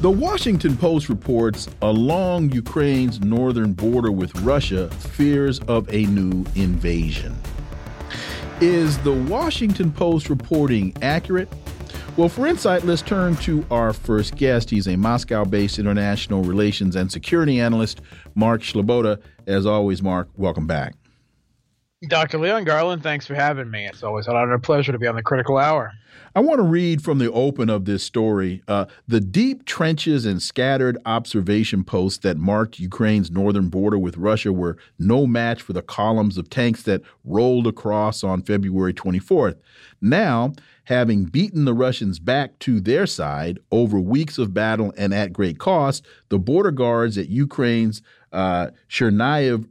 The Washington Post reports along Ukraine's northern border with Russia fears of a new invasion. Is the Washington Post reporting accurate? Well, for insight, let's turn to our first guest. He's a Moscow based international relations and security analyst, Mark Sleboda. As always, Mark, welcome back. Dr. Leon Garland, thanks for having me. It's always an honor and a pleasure to be on the Critical Hour. I want to read from the open of this story. Uh, the deep trenches and scattered observation posts that marked Ukraine's northern border with Russia were no match for the columns of tanks that rolled across on February 24th. Now, having beaten the Russians back to their side over weeks of battle and at great cost, the border guards at Ukraine's uh,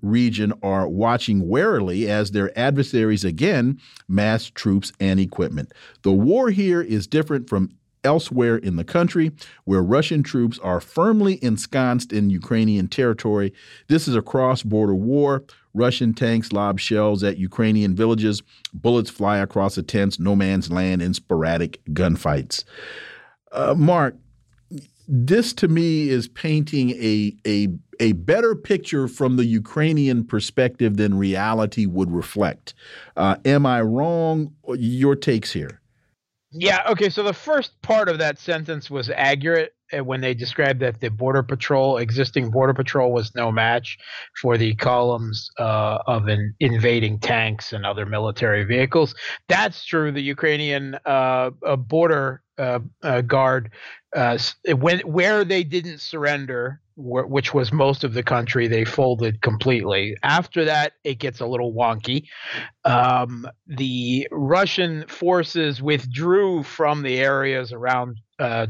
region are watching warily as their adversaries again mass troops and equipment. The war here is different from elsewhere in the country where Russian troops are firmly ensconced in Ukrainian territory. This is a cross border war. Russian tanks lob shells at Ukrainian villages. Bullets fly across the tense no man's land in sporadic gunfights. Uh, Mark, this to me is painting a, a a better picture from the Ukrainian perspective than reality would reflect. Uh, am I wrong? Your takes here. Yeah. Okay. So the first part of that sentence was accurate uh, when they described that the border patrol, existing border patrol, was no match for the columns uh, of an invading tanks and other military vehicles. That's true. The Ukrainian uh, border uh, uh, guard, when where they didn't surrender which was most of the country, they folded completely. After that, it gets a little wonky. Um, the Russian forces withdrew from the areas around uh,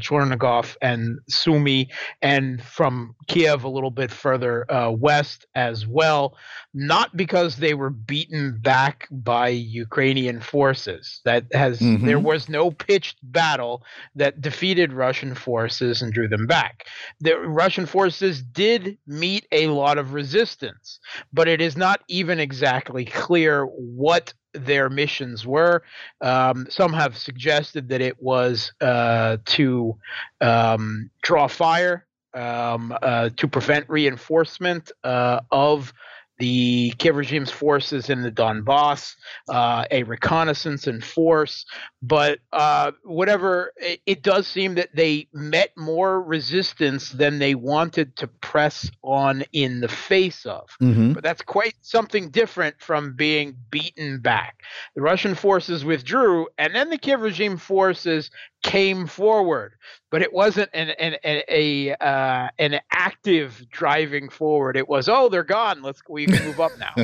and Sumy, and from Kiev a little bit further uh, west as well, not because they were beaten back by Ukrainian forces. That has mm-hmm. there was no pitched battle that defeated Russian forces and drew them back. The Russian forces did meet a lot of resistance, but it is not even exactly clear what their missions were. Um, some have suggested that it was uh, to um, draw fire, um, uh, to prevent reinforcement uh, of the Kiev regime's forces in the Donbass, uh, a reconnaissance in force. But uh, whatever, it, it, does seem that they met more resistance than they wanted to press on in the face of. Mm-hmm. But that's quite something different from being beaten back. The Russian forces withdrew, and then the Kiev regime forces came forward, but it wasn't an an a, uh, an active driving forward. It was oh they're gone. Let's we can move up now.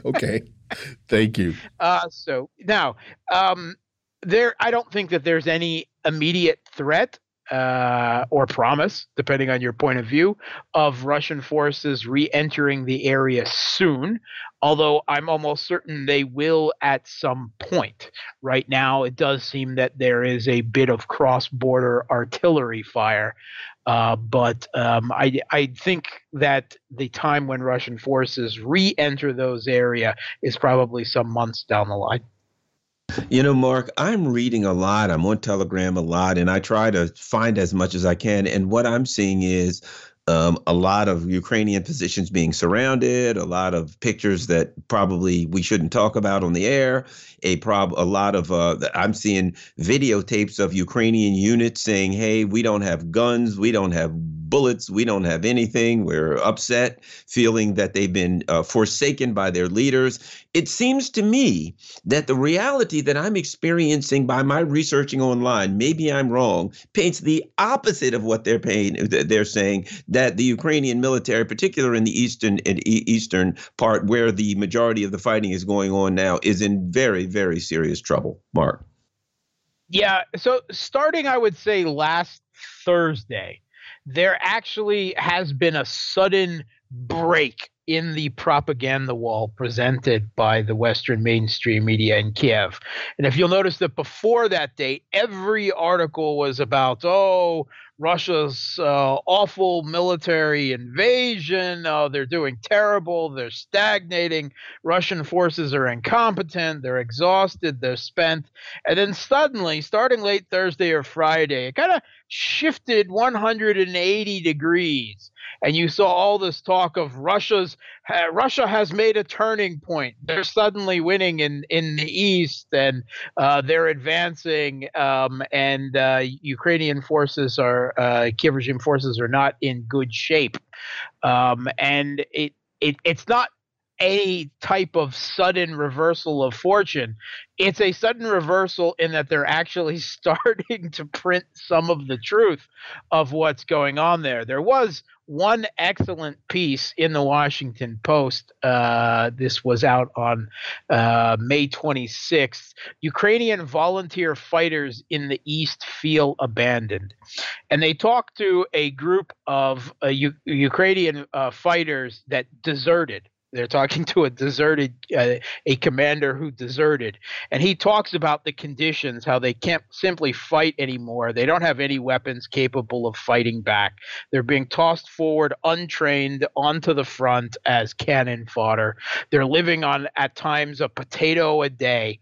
okay, thank you. Uh, so now um, there, I don't think that there's any immediate threat uh, or promise, depending on your point of view, of Russian forces re entering the area soon, although I'm almost certain they will at some point. Right now, it does seem that there is a bit of cross border artillery fire. Uh, but um, I, I think that the time when Russian forces re enter those area is probably some months down the line. You know, Mark, I'm reading a lot. I'm on Telegram a lot, and I try to find as much as I can. And what I'm seeing is um, a lot of Ukrainian positions being surrounded, a lot of pictures that probably we shouldn't talk about on the air. A prob, a lot of uh, I'm seeing videotapes of Ukrainian units saying, "Hey, we don't have guns, we don't have bullets. We don't have anything. We're upset, feeling that they've been uh, forsaken by their leaders. It seems to me that the reality that I'm experiencing by my researching online, maybe I'm wrong, paints the opposite of what they're paying. They're saying that the Ukrainian military, particularly in the eastern eastern part where the majority of the fighting is going on now, is in very, very serious trouble. Mark. Yeah. So starting, I would say last Thursday, there actually has been a sudden break in the propaganda wall presented by the Western mainstream media in Kiev. And if you'll notice that before that date, every article was about, oh, Russia's uh, awful military invasion. Oh, they're doing terrible. They're stagnating. Russian forces are incompetent. They're exhausted. They're spent. And then suddenly, starting late Thursday or Friday, it kind of shifted 180 degrees and you saw all this talk of Russia's Russia has made a turning point. They're suddenly winning in in the east, and uh, they're advancing. Um, and uh, Ukrainian forces are uh, Kiev regime forces are not in good shape. Um, and it, it it's not a type of sudden reversal of fortune. It's a sudden reversal in that they're actually starting to print some of the truth of what's going on there. There was one excellent piece in the Washington Post. Uh, this was out on uh, May 26th. Ukrainian volunteer fighters in the East feel abandoned. And they talked to a group of uh, U- Ukrainian uh, fighters that deserted they're talking to a deserted, uh, a commander who deserted, and he talks about the conditions, how they can't simply fight anymore. They don't have any weapons capable of fighting back. They're being tossed forward, untrained, onto the front as cannon fodder. They're living on, at times, a potato a day,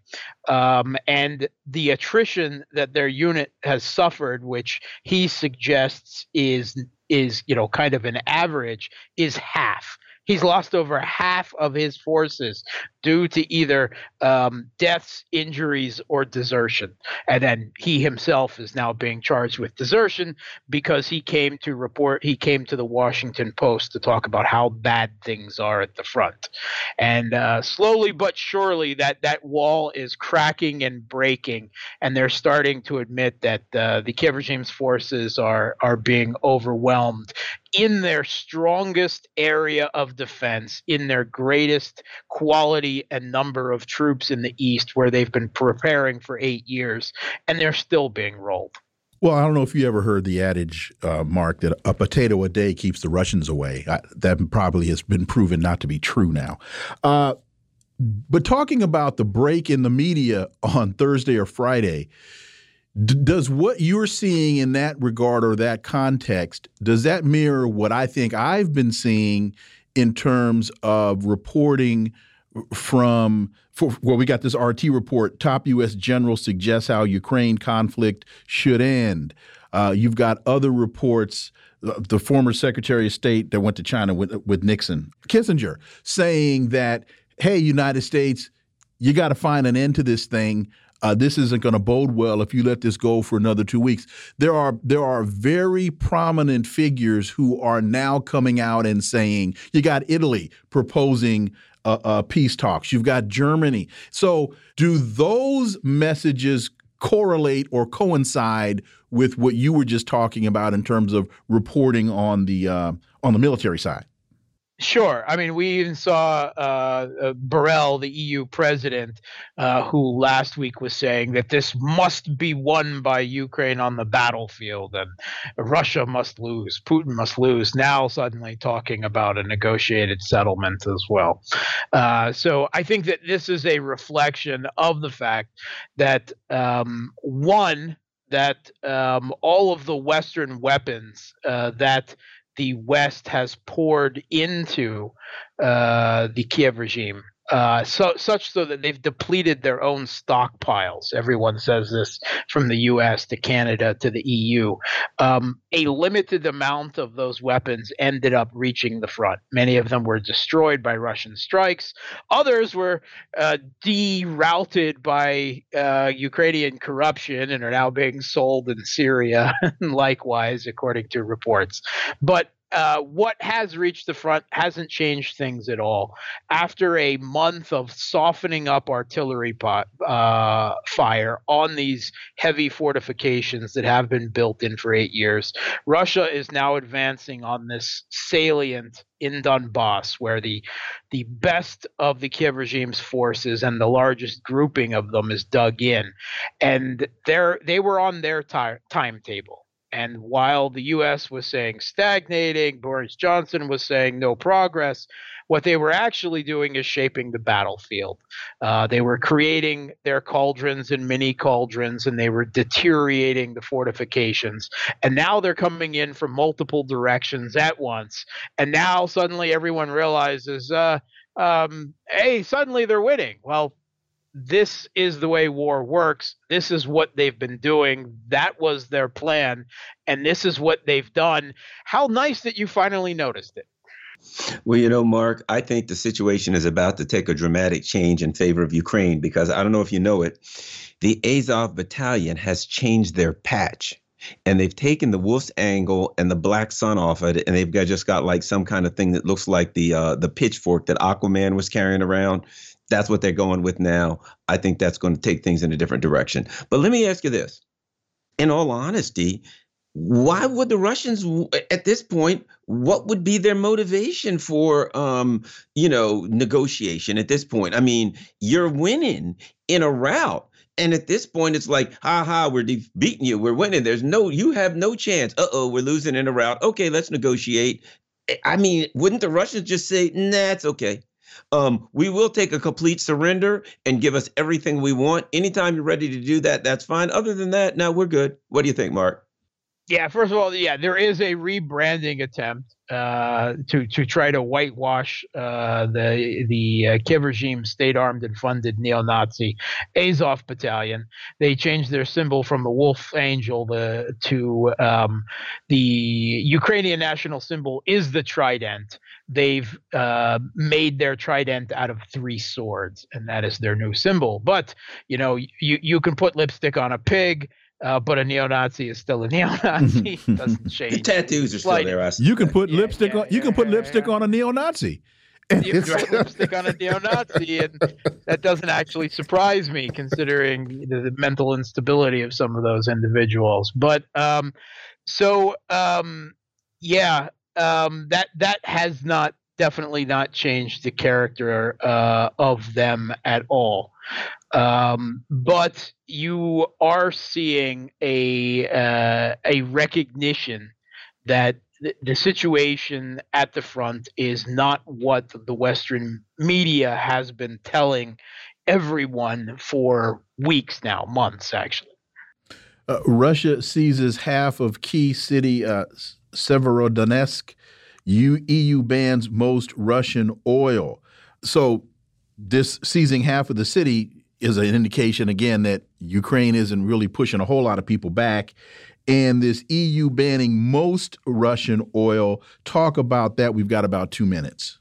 um, and the attrition that their unit has suffered, which he suggests is is you know kind of an average, is half he's lost over half of his forces due to either um, deaths, injuries, or desertion. And then he himself is now being charged with desertion because he came to report, he came to the Washington Post to talk about how bad things are at the front. And uh, slowly but surely, that, that wall is cracking and breaking, and they're starting to admit that uh, the Kiev regime's forces are, are being overwhelmed in their strongest area of defense, in their greatest quality and number of troops in the East, where they've been preparing for eight years, and they're still being rolled. Well, I don't know if you ever heard the adage, uh, Mark, that a potato a day keeps the Russians away. I, that probably has been proven not to be true now. Uh, but talking about the break in the media on Thursday or Friday, does what you're seeing in that regard or that context does that mirror what I think I've been seeing in terms of reporting from for, well we got this RT report top US general suggests how Ukraine conflict should end. Uh, you've got other reports uh, the former Secretary of State that went to China with with Nixon Kissinger saying that hey United States you got to find an end to this thing uh, this isn't going to bode well if you let this go for another two weeks. There are there are very prominent figures who are now coming out and saying you got Italy proposing uh, uh, peace talks. You've got Germany. So do those messages correlate or coincide with what you were just talking about in terms of reporting on the uh, on the military side? Sure. I mean, we even saw uh, uh, Borrell, the EU president, uh, who last week was saying that this must be won by Ukraine on the battlefield and Russia must lose, Putin must lose. Now, suddenly talking about a negotiated settlement as well. Uh, so I think that this is a reflection of the fact that, um, one, that um, all of the Western weapons uh, that the West has poured into uh, the Kiev regime uh, so such so that they've depleted their own stockpiles. Everyone says this from the U.S. to Canada to the EU. Um, a limited amount of those weapons ended up reaching the front. Many of them were destroyed by Russian strikes. Others were uh, derouted by uh, Ukrainian corruption and are now being sold in Syria. likewise, according to reports. But uh, what has reached the front hasn't changed things at all. After a month of softening up artillery pot, uh, fire on these heavy fortifications that have been built in for eight years, Russia is now advancing on this salient in Donbass, where the the best of the Kiev regime's forces and the largest grouping of them is dug in, and they they were on their timetable And while the U.S. was saying stagnating, Boris Johnson was saying no progress. What they were actually doing is shaping the battlefield. Uh, they were creating their cauldrons and mini cauldrons, and they were deteriorating the fortifications. And now they're coming in from multiple directions at once. And now suddenly everyone realizes, uh, um, hey, suddenly they're winning. Well, this is the way war works. This is what they've been doing. That was their plan. And this is what they've done. How nice that you finally noticed it. Well, you know, Mark, I think the situation is about to take a dramatic change in favor of Ukraine because I don't know if you know it. The Azov battalion has changed their patch and they've taken the Wolfsangel and the black sun off of it and they've got, just got like some kind of thing that looks like the uh, the pitchfork that aquaman was carrying around. That's what they're going with now. I think that's going to take things in a different direction. But let me ask you this. In all honesty why would the Russians at this point what would be their motivation for um you know negotiation at this point? I mean you're winning in a rout and at this point it's like ha ha we're de- beating you we're winning there's no you have no chance uh-oh we're losing in a rout okay let's negotiate I mean wouldn't the Russians just say nah it's okay um, we will take a complete surrender and give us everything we want. Anytime you're ready to do that, that's fine. Other than that, now we're good. What do you think, Mark? Yeah, first of all, yeah, there is a rebranding attempt uh, to to try to whitewash uh, the the uh, Kiev regime state armed and funded neo-Nazi Azov battalion. They changed their symbol from the wolf angel the, to um, the Ukrainian national symbol is the trident. They've uh, made their trident out of three swords, and that is their new symbol. But you know, you you can put lipstick on a pig uh, but a neo-Nazi is still a neo-Nazi. Doesn't change. the tattoos are still like, there. You can put yeah, lipstick yeah, on. You can put lipstick on a neo-Nazi. You can put lipstick on a neo-Nazi, and that doesn't actually surprise me, considering the, the mental instability of some of those individuals. But um, so um, yeah, um, that that has not definitely not changed the character uh, of them at all. Um, but you are seeing a uh, a recognition that th- the situation at the front is not what the Western media has been telling everyone for weeks now, months actually. Uh, Russia seizes half of key city uh, Severodonetsk. EU bans most Russian oil. So this seizing half of the city is an indication again that Ukraine isn't really pushing a whole lot of people back. And this EU banning most Russian oil. Talk about that. We've got about two minutes.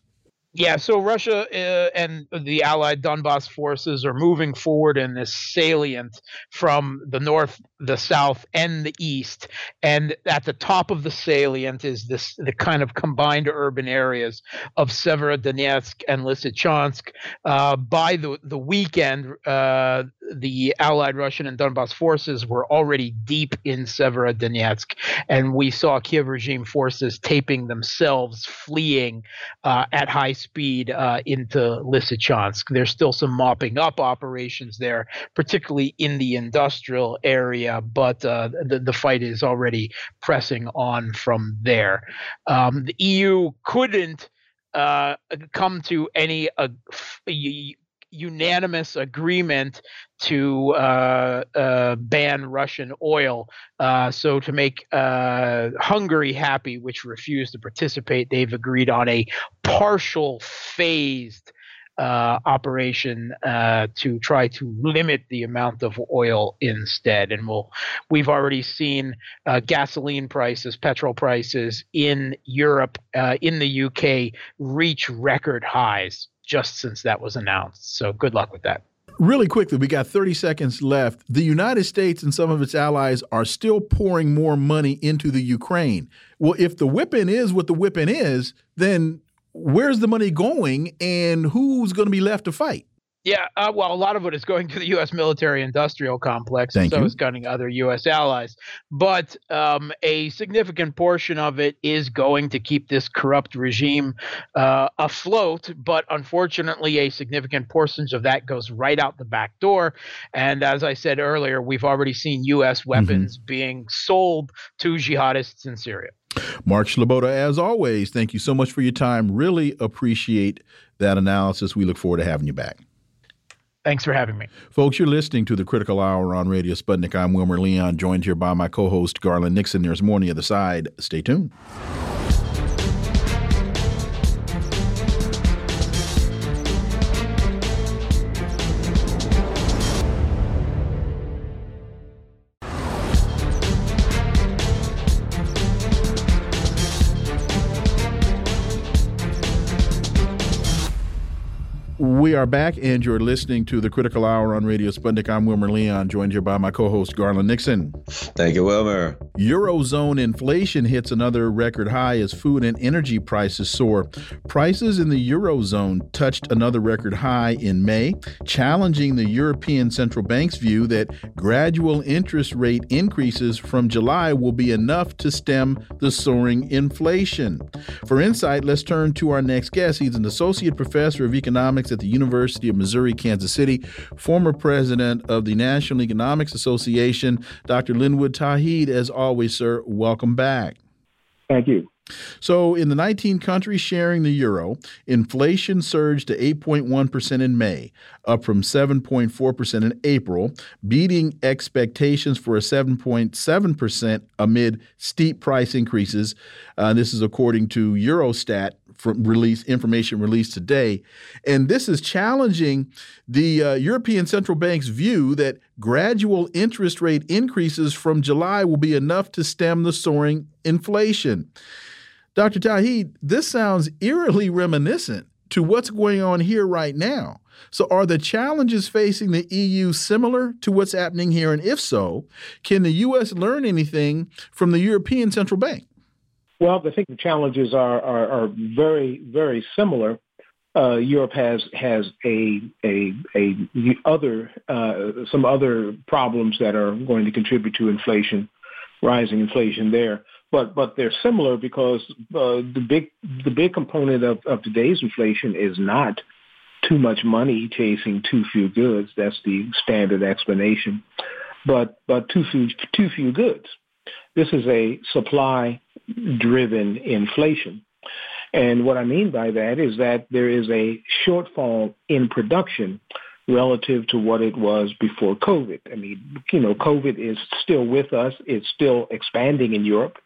Yeah, so Russia uh, and the allied Donbass forces are moving forward in this salient from the north, the south, and the east. And at the top of the salient is this the kind of combined urban areas of Severodonetsk and Lysychansk. Uh, by the the weekend, uh, the allied Russian and Donbass forces were already deep in Severodonetsk, and we saw Kiev regime forces taping themselves, fleeing uh, at high speed uh, into Lysychansk. There's still some mopping up operations there, particularly in the industrial area, but uh, the, the fight is already pressing on from there. Um, the EU couldn't uh, come to any uh, unanimous agreement to uh, uh, ban Russian oil. Uh, so, to make uh, Hungary happy, which refused to participate, they've agreed on a partial phased. Uh, operation uh, to try to limit the amount of oil instead, and we'll we've already seen gasoline prices, petrol prices in Europe, in the UK reach record highs just since that was announced. So good luck with that. Really quickly, we got 30 seconds left. The United States and some of its allies are still pouring more money into the Ukraine. Well, if the whipping is what the whipping is, then where's the money going and who's going to be left to fight? Yeah, uh, well, a lot of it is going to the U.S. military-industrial complex, Thank so you. it's gunning other U.S. allies. But um, a significant portion of it is going to keep this corrupt regime uh, afloat. But unfortunately, a significant portion of that goes right out the back door. And as I said earlier, we've already seen U.S. weapons being sold to jihadists in Syria. Mark Sleboda, as always, thank you so much for your time. Really appreciate that analysis. We look forward to having you back. Thanks for having me. Folks, you're listening to the Critical Hour on Radio Sputnik. I'm Wilmer Leon, joined here by my co host, Garland Nixon. There's more on the other side. Stay tuned. We are back, and you're listening to the Critical Hour on Radio Sputnik. I'm Wilmer Leon, joined here by my co host, Garland Nixon. Thank you, Wilmer. Eurozone inflation hits another record high as food and energy prices soar. Prices in the Eurozone touched another record high in May, challenging the European Central Bank's view that gradual interest rate increases from July will be enough to stem the soaring inflation. For insight, let's turn to our next guest. He's an associate professor of economics at the University of Missouri Kansas City, former president of the National Economics Association, Dr. Linwood Tauheed. As always, sir, welcome back. Thank you. So, in the 19 countries sharing the euro, inflation surged to 8.1% in May, up from 7.4% in April, beating expectations for a 7.7% amid steep price increases. Uh, this is according to Eurostat from release information released today, and this is challenging the uh, European Central Bank's view that gradual interest rate increases from July will be enough to stem the soaring inflation. Dr. Tauheed, this sounds eerily reminiscent to what's going on here right now. So, are the challenges facing the EU similar to what's happening here? And if so, can the U.S. learn anything from the European Central Bank? Well, I think the challenges are are, are very very similar. Uh, Europe has has a a a other uh, some other problems that are going to contribute to inflation, rising inflation there. But but they're similar because uh, the big the big component of, of today's inflation is not too much money chasing too few goods. That's the standard explanation. But but too few too few goods. This is a supply driven inflation. And what I mean by that is that there is a shortfall in production relative to what it was before COVID. I mean, you know, COVID is still with us. It's still expanding in Europe.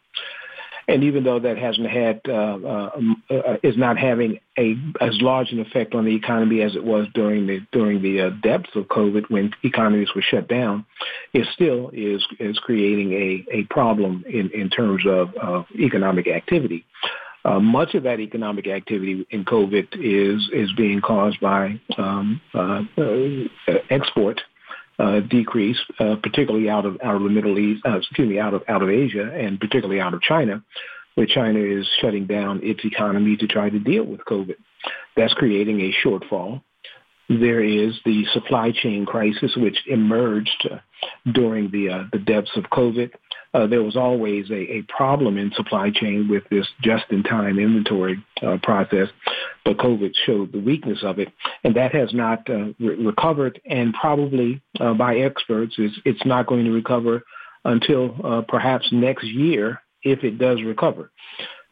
And even though that hasn't had, uh, uh, uh, is not having a as large an effect on the economy as it was during the during the uh, depths of COVID when economies were shut down, it still is is creating a a problem in in terms of, of economic activity. Uh, much of that economic activity in COVID is is being caused by um, uh, uh, export uh, decrease, uh, particularly out of out of the Middle East, uh, excuse me, out of out of Asia, and particularly out of China, where China is shutting down its economy to try to deal with COVID. That's creating a shortfall. There is the supply chain crisis, which emerged during the uh, the depths of COVID. Uh, there was always a, a, problem in supply chain with this just-in-time inventory uh, process, but COVID showed the weakness of it, and that has not uh, re- recovered. And probably uh, by experts, it's, it's, not going to recover until uh, perhaps next year, if it does recover.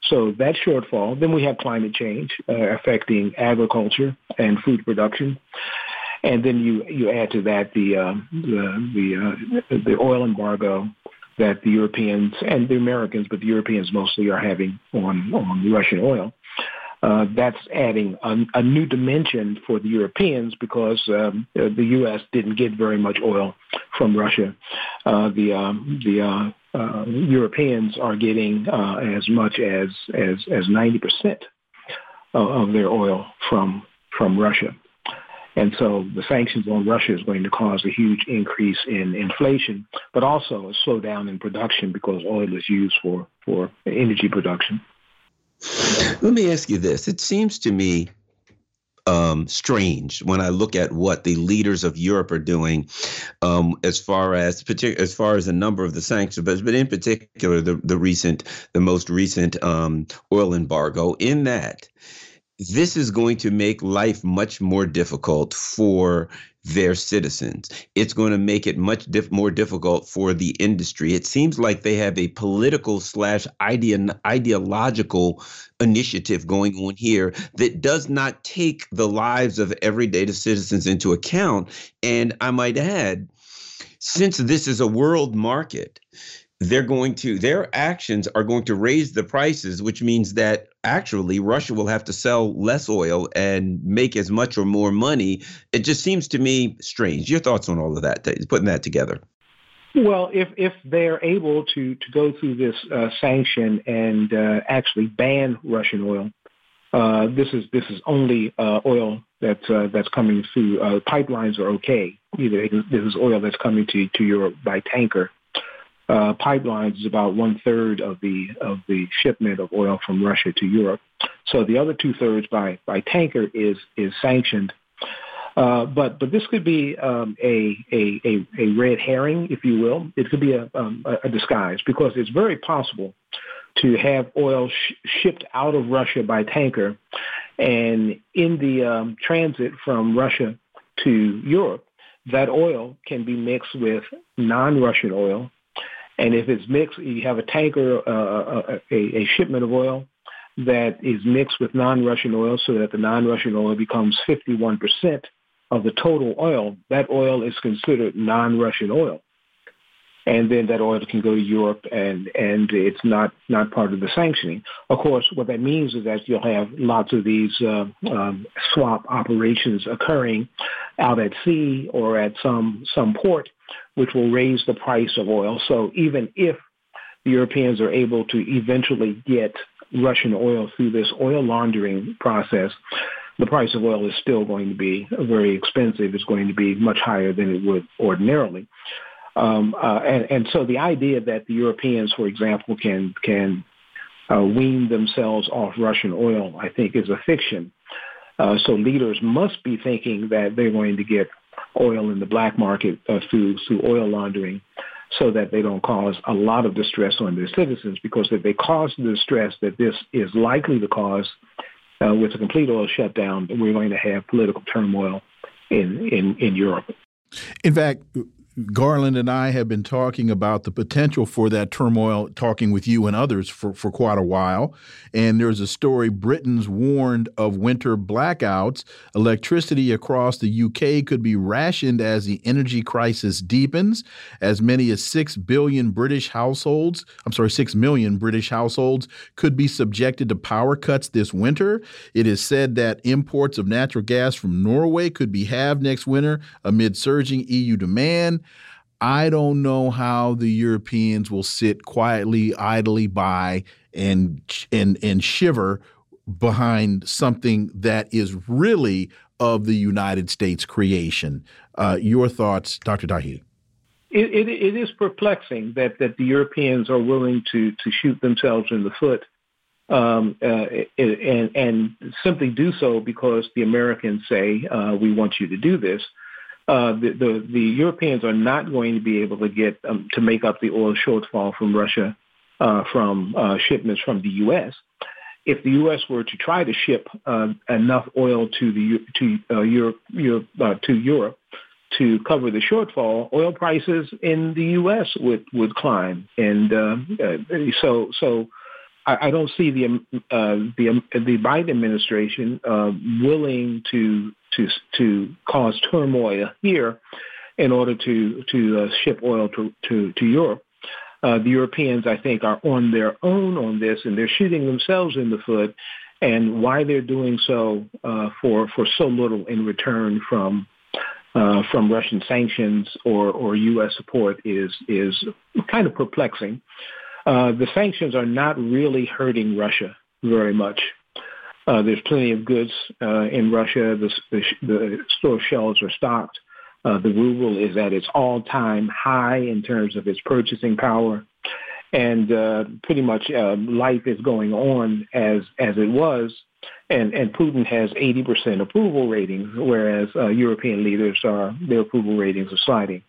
So that shortfall. Then we have climate change uh, affecting agriculture and food production. And then you, you add to that the the the, the oil embargo that the Europeans and the Americans, but the Europeans mostly are having on, on Russian oil. Uh, that's adding a, a, new dimension for the Europeans because um, the U.S. didn't get very much oil from Russia. Uh, the um, the uh, uh Europeans are getting uh, as much as as as ninety percent of their oil from from Russia. And so the sanctions on Russia is going to cause a huge increase in inflation, but also a slowdown in production because oil is used for, for energy production. Let me ask you this. It seems to me um, strange when I look at what the leaders of Europe are doing, um, as far as partic- as far as a number of the sanctions, but, but in particular the the recent, the most recent um, oil embargo. In that, this is going to make life much more difficult for their citizens. It's going to make it much more difficult for the industry. It seems like they have a political slash idea- ideological initiative going on here that does not take the lives of everyday citizens into account. And I might add, since this is a world market, they're going to their actions are going to raise the prices which means that actually Russia will have to sell less oil and make as much or more money. It just seems to me strange. Your thoughts on all of that putting that together? Well, if if they're able to to go through this uh, sanction and uh, actually ban Russian oil, uh, this is this is only uh, oil that's uh, that's coming through uh, pipelines are okay. Either this is oil that's coming to to Europe by tanker, uh, pipelines is about one third of the of the shipment of oil from Russia to Europe. So the other two thirds by by tanker is is sanctioned. Uh, but but this could be um, a, a, a a red herring, if you will. It could be a um, a disguise because it's very possible to have oil sh- shipped out of Russia by tanker, and in the um, transit from Russia to Europe, that oil can be mixed with non-Russian oil and if it's mixed, you have a tanker, uh, uh, a, a shipment of oil that is mixed with non-Russian oil so that the non-Russian oil becomes 51% of the total oil. That oil is considered non-Russian oil. And then that oil can go to Europe and, and it's not, not part of the sanctioning. Of course, what that means is that you'll have lots of these uh, um, swap operations occurring out at sea or at some, some port which will raise the price of oil. So even if the Europeans are able to eventually get Russian oil through this oil laundering process, the price of oil is still going to be very expensive. It's going to be much higher than it would ordinarily. Um, uh, and, and, so the idea that the Europeans, for example, can can uh, wean themselves off Russian oil, I think, is a fiction. Uh, so leaders must be thinking that they're going to get oil in the black market uh, through through oil laundering so that they don't cause a lot of distress on their citizens because if they cause the distress that this is likely to cause uh, with a complete oil shutdown, we're going to have political turmoil in, in, in Europe. In fact, Garland and I have been talking about the potential for that turmoil, talking with you and others for, for quite a while. And there's a story Britain's warned of winter blackouts. Electricity across the UK could be rationed as the energy crisis deepens. As many as 6 billion British households, I'm sorry, 6 million British households could be subjected to power cuts this winter. It is said that imports of natural gas from Norway could be halved next winter amid surging EU demand. I don't know how the Europeans will sit quietly, idly by and and and shiver behind something that is really of the United States creation. Uh, your thoughts, Dr. Tauheed? It, it, it is perplexing that, that the Europeans are willing to, to shoot themselves in the foot um, uh, and, and simply do so because the Americans say, uh, we want you to do this uh, the, the, the Europeans are not going to be able to get um, to make up the oil shortfall from Russia uh, from uh, shipments from the U.S. If the U.S. were to try to ship uh, enough oil to the to uh, Europe, Europe to Europe to cover the shortfall, oil prices in the U.S. would would climb, and so so I, don't see the uh, the the Biden administration uh, willing to to to cause turmoil here in order to to uh, ship oil to to, to Europe. Uh, the Europeans, I think, are on their own on this, and they're shooting themselves in the foot. And why they're doing so uh, for for so little in return from uh, from Russian sanctions or, or U.S. support is is kind of perplexing. Uh, the sanctions are not really hurting Russia very much. Uh, there's plenty of goods uh, in Russia. The, the, the, store shelves are stocked. Uh, the ruble is at its all-time high in terms of its purchasing power. and uh, pretty much uh, life is going on as as it was. And, and Putin has 80% approval ratings, whereas uh, European leaders are their approval ratings are sliding.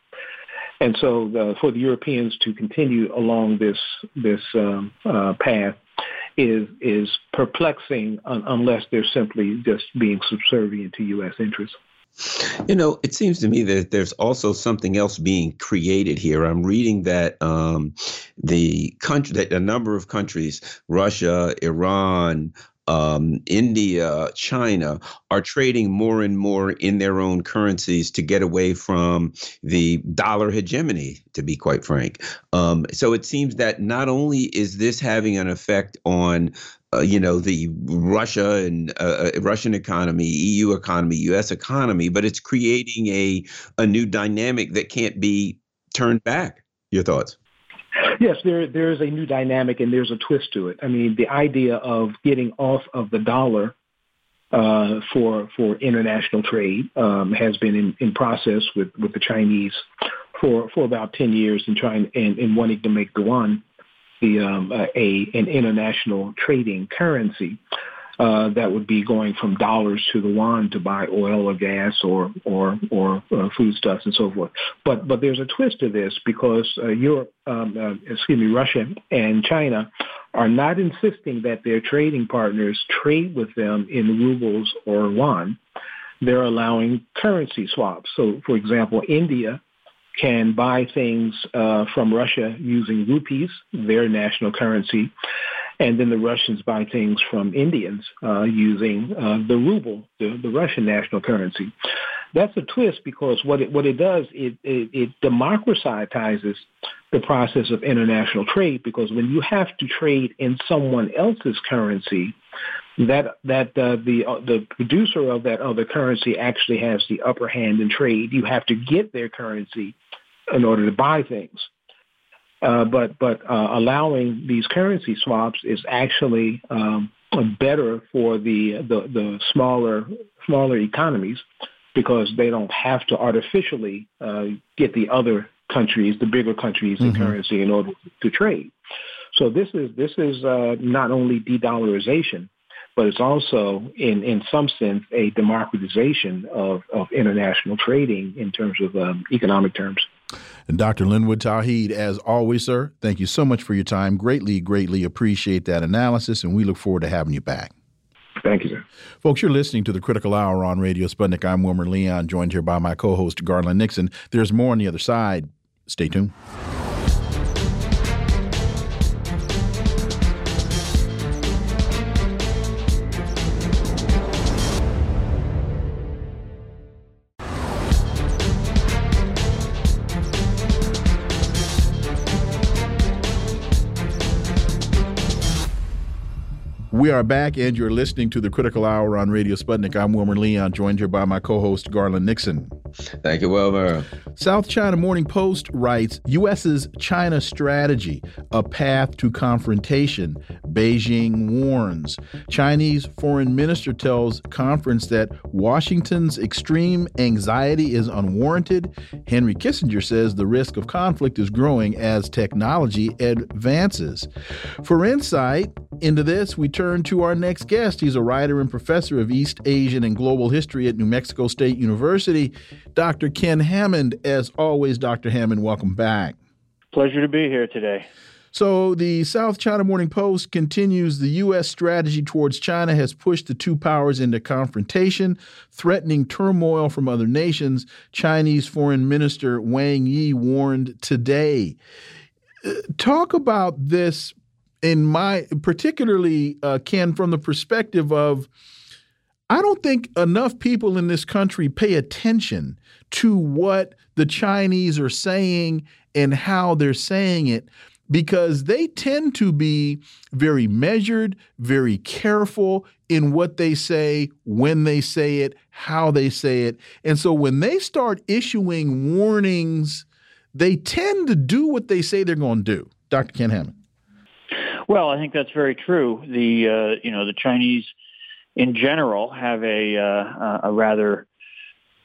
And so, uh, for the Europeans to continue along this this um, uh, path is is perplexing un- unless they're simply just being subservient to U.S. interests. You know, it seems to me that there's also something else being created here. I'm reading that um, the country, that a number of countries, Russia, Iran, um, India, China are trading more and more in their own currencies to get away from the dollar hegemony, to be quite frank. Um, so it seems that not only is this having an effect on uh, you know the Russia and uh, uh Russian economy, EU economy, U.S. economy, but it's creating a a new dynamic that can't be turned back. Your thoughts? Yes, there there is a new dynamic and there's a twist to it. I mean, the idea of getting off of the dollar uh, for for international trade um, has been in, in process with, with the Chinese for for about ten years and trying and, and wanting to make yuan the um, a an international trading currency uh, that would be going from dollars to the yuan to buy oil or gas or or or uh, foodstuffs and so forth. But but there's a twist to this because uh, Europe, um, uh, excuse me, Russia and China are not insisting that their trading partners trade with them in rubles or yuan. They're allowing currency swaps. So, for example, India can buy things uh, from Russia using rupees, their national currency, and then the Russians buy things from Indians uh, using uh, the ruble, the, the, Russian national currency. That's a twist because what it what it does it, it, it democratizes the process of international trade because when you have to trade in someone else's currency, that that uh, the uh, the producer of that other currency actually has the upper hand in trade. You have to get their currency in order to buy things. Uh, but but uh, allowing these currency swaps is actually um, better for the, the the smaller smaller economies because they don't have to artificially uh, get the other countries, the bigger countries, mm-hmm. the currency in order to trade. So this is this is uh, not only de-dollarization, but it's also, in, in some sense, a democratization of, of international trading in terms of um, economic terms. And Dr. Linwood Tauheed, as always, sir, thank you so much for your time. Greatly, greatly appreciate that analysis, and we look forward to having you back. Thank you, sir. Folks, you're listening to the Critical Hour on Radio Sputnik. I'm Wilmer Leon, joined here by my co host, Garland Nixon. There's more on the other side. Stay tuned. We are back, and you're listening to the Critical Hour on Radio Sputnik. I'm Wilmer Leon, joined here by my co host, Garland Nixon. Thank you, Wilmer. South China Morning Post writes U.S.'s China strategy, a path to confrontation. Beijing warns. Chinese foreign minister tells conference that Washington's extreme anxiety is unwarranted. Henry Kissinger says the risk of conflict is growing as technology advances. For insight into this, we turn turn to our next guest. He's a writer and professor of East Asian and Global History at New Mexico State University, Dr. Ken Hammond. As always, Dr. Hammond, welcome back. Pleasure to be here today. So, the South China Morning Post continues the U.S. strategy towards China has pushed the two powers into confrontation, threatening turmoil from other nations. Chinese Foreign Minister Wang Yi warned today. Uh, talk about this in my particularly uh, Ken from the perspective of I don't think enough people in this country pay attention to what the Chinese are saying and how they're saying it because they tend to be very measured, very careful in what they say, when they say it, how they say it. And so when they start issuing warnings, they tend to do what they say they're going to do. Dr. Ken Hammond. Well, I think that's very true. The uh, you know the Chinese in general have a uh, a rather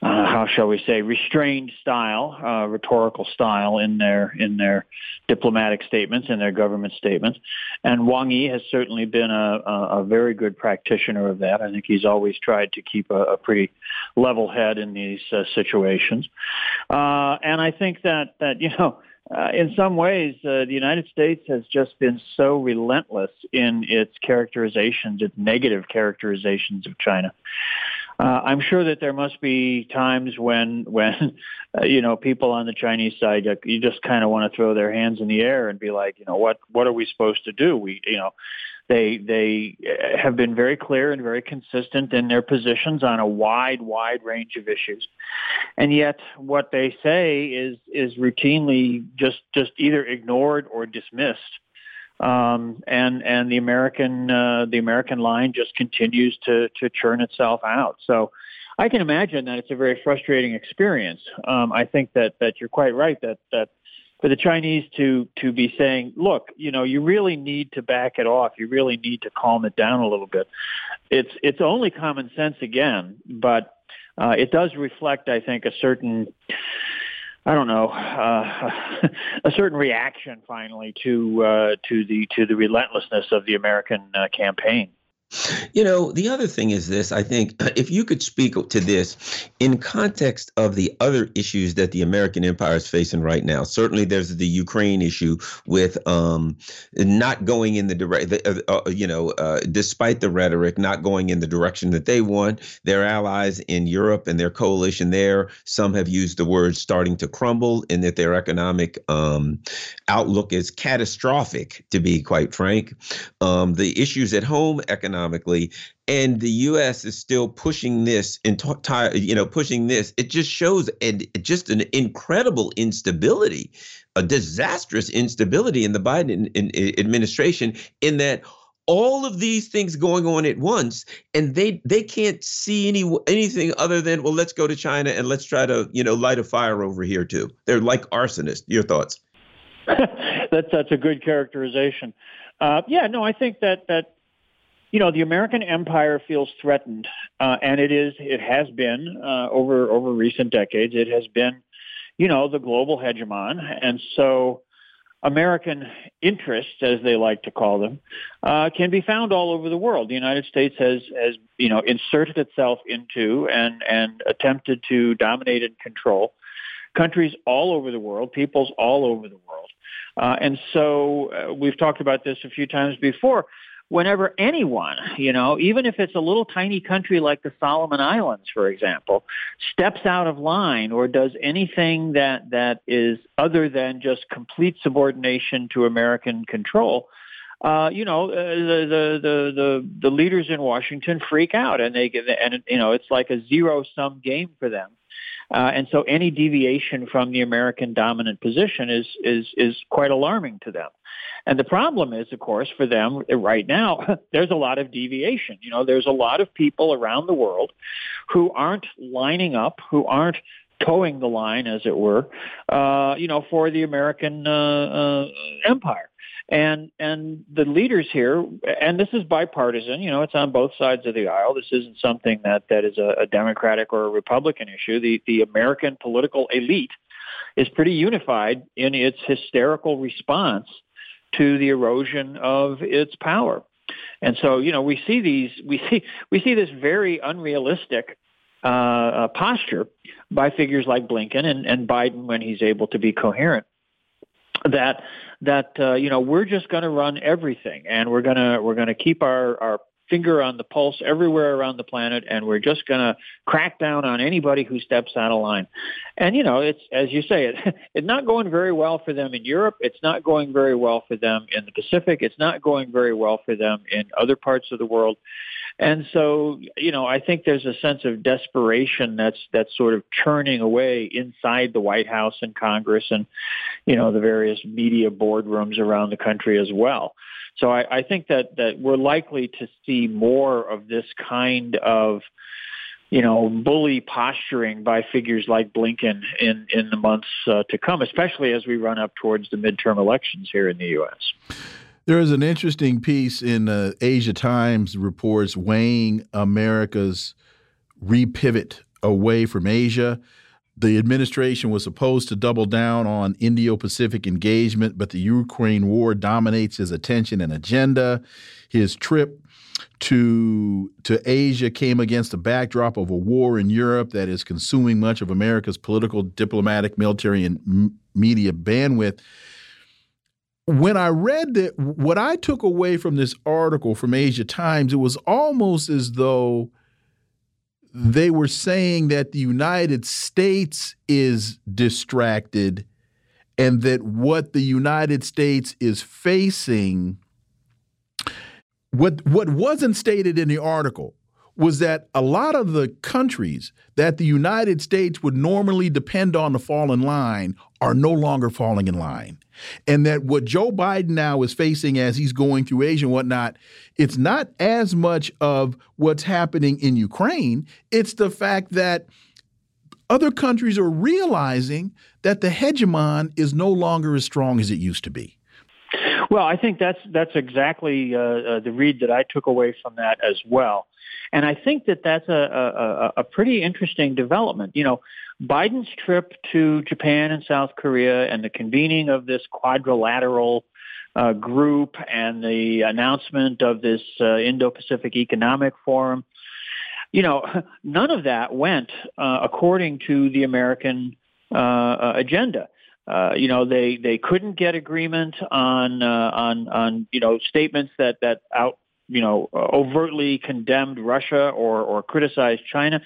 uh, how shall we say, restrained style, uh, rhetorical style in their in their diplomatic statements, in their government statements. And Wang Yi has certainly been a, a, a very good practitioner of that. I think he's always tried to keep a, a pretty level head in these uh, situations. Uh, and I think that that you know. Uh, in some ways, uh, the United States has just been so relentless in its characterizations, its negative characterizations of China, uh, I'm sure that there must be times when, when uh, you know, people on the Chinese side, uh, you just kind of want to throw their hands in the air and be like, you know, what, what are we supposed to do? We, you know, they they uh, have been very clear and very consistent in their positions on a wide, wide range of issues, and yet what they say is is routinely just just either ignored or dismissed um, and and the American uh, the American line just continues to to churn itself out. So I can imagine that it's a very frustrating experience. Um, I think that that you're quite right that that for the Chinese to to be saying, look, you know, you really need to back it off. You really need to calm it down a little bit. It's it's only common sense again, but uh, it does reflect, I think, a certain I don't know, uh, a certain reaction finally to uh, to the to the relentlessness of the American uh, campaign. You know, the other thing is this I think if you could speak to this in context of the other issues that the American empire is facing right now, certainly there's the Ukraine issue with um, not going in the direct, uh, uh, you know, uh, despite the rhetoric, not going in the direction that they want. Their allies in Europe and their coalition there, some have used the word starting to crumble, and that their economic um, outlook is catastrophic, to be quite frank. Um, the issues at home, economic economically, and the U.S. is still pushing this entire, you know, pushing this. It just shows and just an incredible instability, a disastrous instability in the Biden in, in, administration. In that all of these things going on at once and they they can't see any anything other than well let's go to china and let's try to you know light a fire over here too they're like arsonists your thoughts that's that's a good characterization uh, yeah no i think that that you know, the American empire feels threatened, uh, and it is, it has been uh, over over recent decades. It has been, you know, the global hegemon, and so American interests, as they like to call them, uh, can be found all over the world. The United States has, has, you know, inserted itself into and and attempted to dominate and control countries all over the world, peoples all over the world. Uh, and so uh, we've talked about this a few times before whenever anyone, you know, even if it's a little tiny country like the Solomon Islands, for example, steps out of line or does anything that, that is other than just complete subordination to American control, uh, you know, uh, the, the, the, the, leaders in Washington freak out and they get, and, you know, it's like a zero sum game for them. Uh, and so any deviation from the American dominant position is, is, is quite alarming to them. And the problem is, of course, for them right now, there's a lot of deviation. You know, there's a lot of people around the world who aren't lining up, who aren't toeing the line, as it were, uh, you know, for the American uh, uh, empire. And and the leaders here, and this is bipartisan. You know, it's on both sides of the aisle. This isn't something that that is a, a Democratic or a Republican issue. The the American political elite is pretty unified in its hysterical response to the erosion of its power. And so, you know, we see these, we see, we see this very unrealistic uh, uh, posture by figures like Blinken and, and Biden when he's able to be coherent that that uh, you know we're just going to run everything and we're going to we're going to keep our our finger on the pulse everywhere around the planet and we're just going to crack down on anybody who steps out of line. And you know it's as you say it it's not going very well for them in Europe. It's not going very well for them in the Pacific. It's not going very well for them in other parts of the world. And so, you know, I think there's a sense of desperation that's that's sort of churning away inside the White House and Congress and, you know, the various media boardrooms around the country as well. So I, I think that that we're likely to see more of this kind of you know, bully posturing by figures like Blinken in, in the months uh, to come, especially as we run up towards the midterm elections here in the U.S. There is an interesting piece in uh, Asia Times reports weighing America's repivot away from Asia. The administration was supposed to double down on Indo Pacific engagement, but the Ukraine war dominates his attention and agenda. His trip to to Asia came against the backdrop of a war in Europe that is consuming much of America's political, diplomatic, military, and media bandwidth. When I read that, what I took away from this article from Asia Times, it was almost as though they were saying that the United States is distracted and that what the United States is facing what what wasn't stated in the article was that a lot of the countries that the United States would normally depend on to fall in line are no longer falling in line. And that what Joe Biden now is facing as he's going through Asia and whatnot, it's not as much of what's happening in Ukraine, it's the fact that other countries are realizing that the hegemon is no longer as strong as it used to be. Well, I think that's that's exactly uh, uh, the read that I took away from that as well, and I think that that's a, a, a pretty interesting development. You know, Biden's trip to Japan and South Korea and the convening of this quadrilateral uh, group and the announcement of this uh, Indo-Pacific Economic Forum, you know, none of that went uh, according to the American uh, uh, agenda. Uh, you know, they they couldn't get agreement on on on you know statements that that out you know overtly condemned Russia or or criticized China.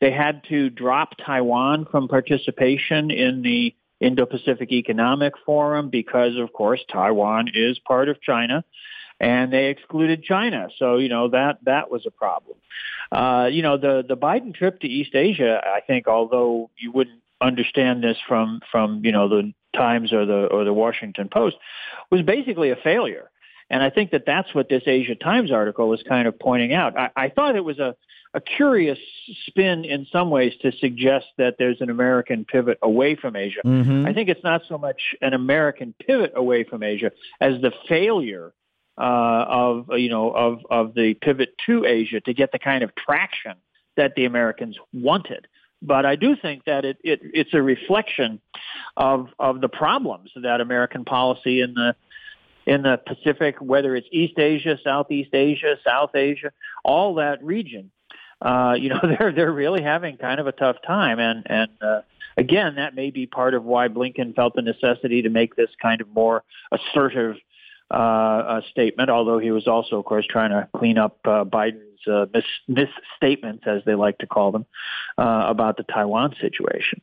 They had to drop Taiwan from participation in the Indo-Pacific Economic Forum because, of course, Taiwan is part of China and they excluded China. So you know that that was a problem. Uh, you know the the Biden trip to East Asia, I think, although you wouldn't understand this from from you know the Times or the or the Washington Post was basically a failure. And I think that that's what this Asia Times article was kind of pointing out. I, I thought it was a, a curious spin in some ways to suggest that there's an American pivot away from Asia. Mm-hmm. I think it's not so much an American pivot away from Asia as the failure uh, of you know of of the pivot to Asia to get the kind of traction that the Americans wanted. But I do think that it, it it's a reflection of of the problems that American policy in the in the Pacific, whether it's East Asia, Southeast Asia, South Asia, all that region, uh, you know, they're they're really having kind of a tough time, and and uh, again, that may be part of why Blinken felt the necessity to make this kind of more assertive uh, uh, statement. Although he was also, of course, trying to clean up uh, Biden uh, mis- misstatements, as they like to call them, uh, about the Taiwan situation.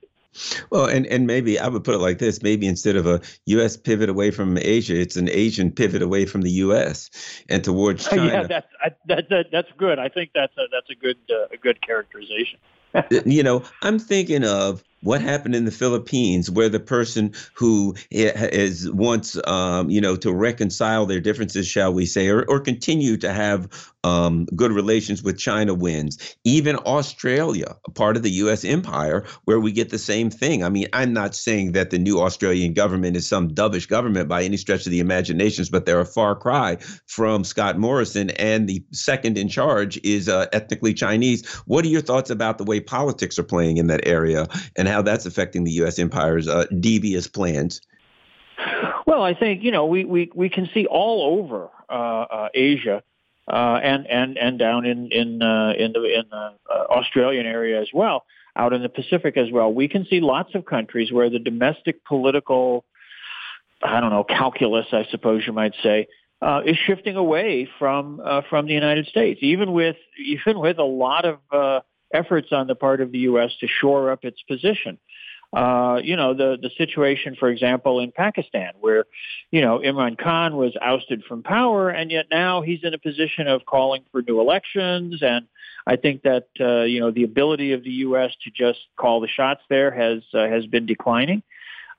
Well, and, and maybe I would put it like this: maybe instead of a U.S. pivot away from Asia, it's an Asian pivot away from the U.S. and towards China. Yeah, that's I, that, that, that's good. I think that's a, that's a good uh, a good characterization. you know, I'm thinking of what happened in the Philippines, where the person who is wants, um, you know, to reconcile their differences, shall we say, or, or continue to have um, good relations with China wins. Even Australia, a part of the U.S. empire, where we get the same thing. I mean, I'm not saying that the new Australian government is some dovish government by any stretch of the imaginations, but they're a far cry from Scott Morrison, and the second in charge is uh, ethnically Chinese. What are your thoughts about the way politics are playing in that area and how that's affecting the U.S. empire's uh, devious plans? Well, I think you know we we we can see all over uh, uh, Asia uh, and and and down in in uh, in the in the uh, Australian area as well, out in the Pacific as well. We can see lots of countries where the domestic political, I don't know, calculus, I suppose you might say, uh, is shifting away from uh, from the United States, even with even with a lot of uh, efforts on the part of the U.S. to shore up its position. Uh, you know, the, the situation, for example, in Pakistan, where, you know, Imran Khan was ousted from power, and yet now he's in a position of calling for new elections. And I think that, uh, you know, the ability of the U.S. to just call the shots there has, uh, has been declining.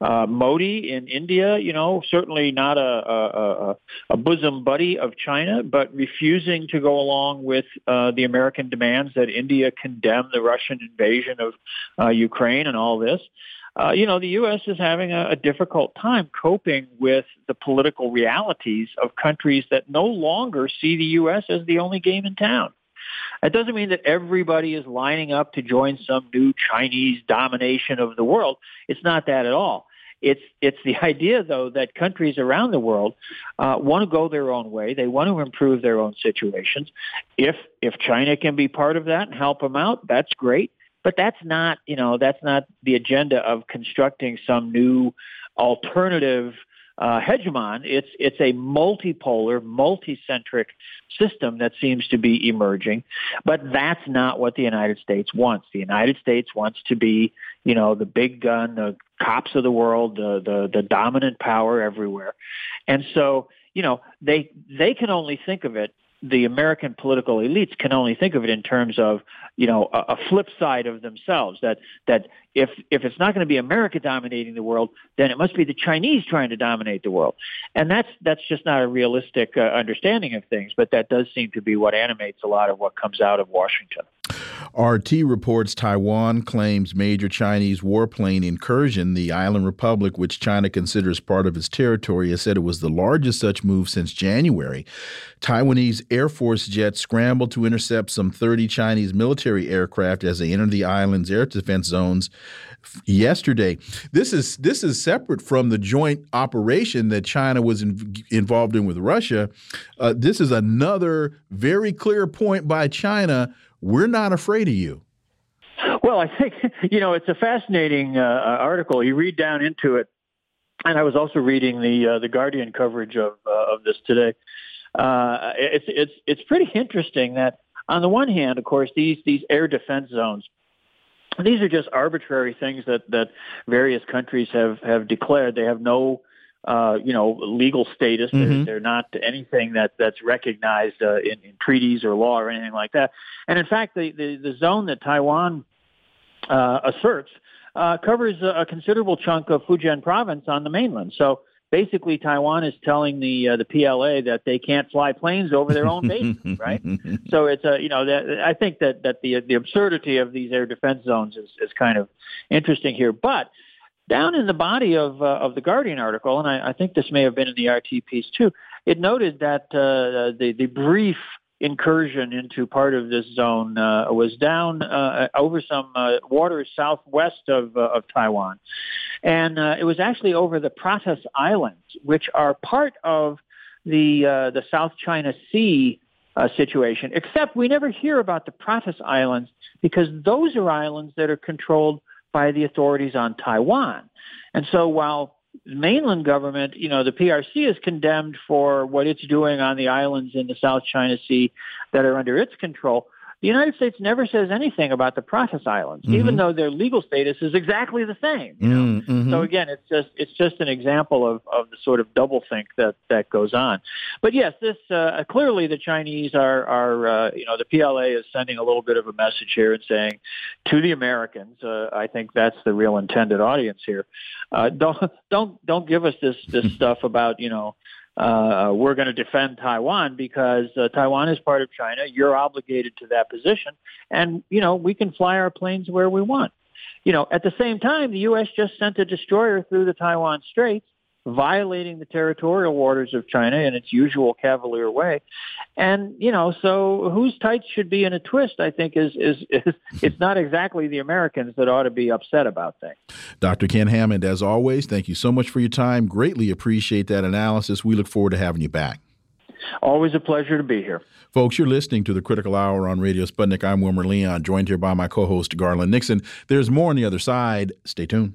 Uh, Modi in India, you know, certainly not a, a, a, bosom buddy of China, but refusing to go along with uh, the American demands that India condemn the Russian invasion of uh, Ukraine and all this. Uh, you know, the U.S. is having a, a difficult time coping with the political realities of countries that no longer see the U.S. as the only game in town. It doesn't mean that everybody is lining up to join some new Chinese domination of the world. It's not that at all. It's it's the idea though that countries around the world uh, want to go their own way. They want to improve their own situations. If if China can be part of that and help them out, that's great. But that's not you know that's not the agenda of constructing some new alternative uh, hegemon. It's it's a multipolar, multicentric system that seems to be emerging, but that's not what the United States wants. The United States wants to be, you know, the big gun, the cops of the world, the the, the dominant power everywhere, and so you know they they can only think of it the American political elites can only think of it in terms of, you know, a, a flip side of themselves. That that if if it's not going to be America dominating the world, then it must be the Chinese trying to dominate the world, and that's that's just not a realistic uh, understanding of things. But that does seem to be what animates a lot of what comes out of Washington. RT reports Taiwan claims major Chinese warplane incursion. The island republic, which China considers part of its territory, has said it was the largest such move since January. Taiwanese Air Force jets scrambled to intercept some 30 Chinese military aircraft as they entered the island's air defense zones yesterday. This is this is separate from the joint operation that China was in, involved in with Russia. Uh, this is another very clear point by China we're not afraid of you. Well, I think you know it's a fascinating uh, article. You read down into it, and I was also reading the uh, the Guardian coverage of uh, of this today. Uh, it's it's it's pretty interesting that on the one hand, of course, these these air defense zones. These are just arbitrary things that, that various countries have, have declared. They have no uh, you know, legal status. Mm-hmm. They're, they're, not anything that that's recognized uh, in, in, treaties or law or anything like that. And in fact, the the, the zone that Taiwan uh, asserts uh, covers a, a, considerable chunk of Fujian province on the mainland. So basically, Taiwan is telling the uh, the PLA that they can't fly planes over their own bases, right? So it's a you know that, I think that that the the absurdity of these air defense zones is is kind of interesting here, but down in the body of uh, of the Guardian article, and I, I, think this may have been in the RT piece too. It noted that uh, the the brief incursion into part of this zone uh, was down uh, over some uh, waters southwest of uh, of Taiwan, and it was actually over the Pratas Islands, which are part of the the South China Sea. situation, except we never hear about the Pratas Islands because those are islands that are controlled by the authorities on Taiwan. And so while the mainland government, you know, the PRC is condemned for what it's doing on the islands in the South China Sea that are under its control, the United States never says anything about the Pratas Islands, mm-hmm. even though their legal status is exactly the same. You know? mm-hmm. So again, it's just it's just an example of, of the sort of doublethink that that goes on. But yes, this uh, clearly the Chinese are are uh, you know the PLA is sending a little bit of a message here and saying to the Americans, uh, I think that's the real intended audience here. Uh, don't don't don't give us this this stuff about you know uh, we're going to defend Taiwan because uh, Taiwan is part of China. You're obligated to that position, and you know we can fly our planes where we want. You know, at the same time, the U.S. just sent a destroyer through the Taiwan Straits violating the territorial waters of China in its usual cavalier way. And, you know, so whose tights should be in a twist, I think, is, is, is it's not exactly the Americans that ought to be upset about things. Dr. Ken Hammond, as always, thank you so much for your time. Greatly appreciate that analysis. We look forward to having you back. Always a pleasure to be here. Folks, you're listening to the Critical Hour on Radio Sputnik. I'm Wilmer Leon, joined here by my co host, Garland Nixon. There's more on the other side. Stay tuned.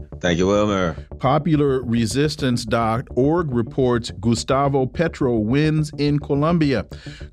Thank you, Wilmer. PopularResistance.org reports Gustavo Petro wins in Colombia.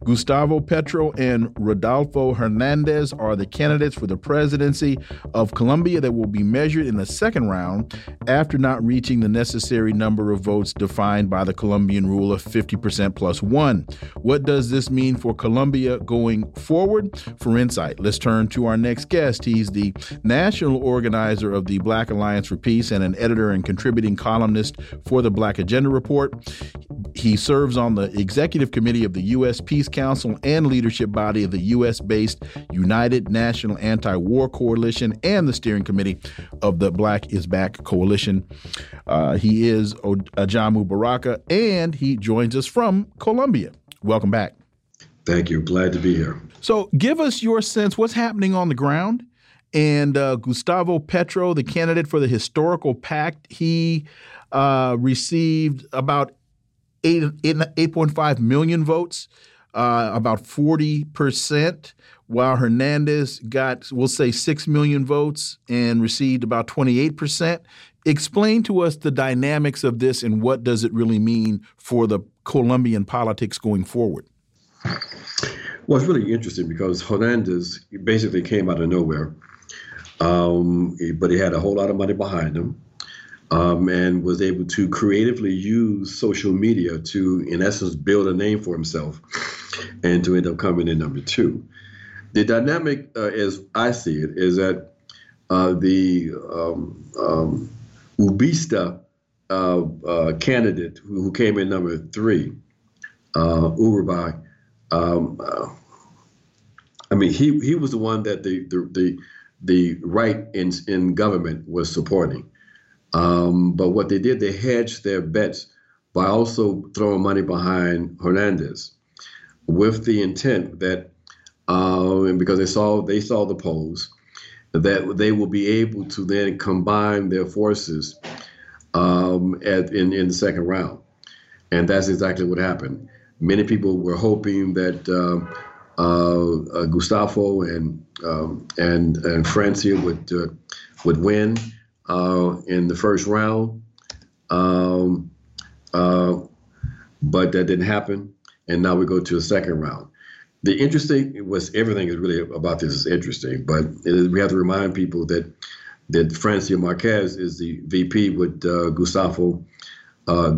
Gustavo Petro and Rodolfo Hernandez are the candidates for the presidency of Colombia that will be measured in the second round after not reaching the necessary number of votes defined by the Colombian rule of 50% plus one. What does this mean for Colombia going forward? For insight, let's turn to our next guest. He's the national organizer of the Black Alliance for Peace and an editor and contributing columnist for the Black Agenda Report. He serves on the executive committee of the U.S. Peace Council and leadership body of the U.S. based United National Anti War Coalition and the steering committee of the Black is Back Coalition. Uh, he is Ajamu Baraka, and he joins us from Colombia. Welcome back. Thank you. Glad to be here. So, give us your sense what's happening on the ground and uh, Gustavo Petro, the candidate for the historical pact, he uh, received about 8, 8.5 million votes, uh, about 40%, while Hernandez got, we'll say, 6 million votes and received about 28%. Explain to us the dynamics of this and what does it really mean for the Colombian politics going forward? Well, it's really interesting because Hernandez basically came out of nowhere um, but he had a whole lot of money behind him um, and was able to creatively use social media to, in essence, build a name for himself and to end up coming in number two. The dynamic, uh, as I see it, is that uh, the um, um, Ubista uh, uh candidate who, who, came in number three, uh, Uribe, um, uh, I mean, he, he was the one that the, the, the the right in, in government was supporting. Um, but what they did, they hedged their bets by also throwing money behind Hernandez, with the intent that, uh, and because they saw they saw the polls, that they will be able to then combine their forces um, at, in in the second round, and that's exactly what happened. Many people were hoping that. Uh, uh, Gustavo and um, and and Francia would uh, would win in the first round, um, but that didn't happen, and now we go to a second round. The interesting was everything is really about this is interesting, but we have to remind people that that Francia Marquez is the VP with uh, Gustavo uh,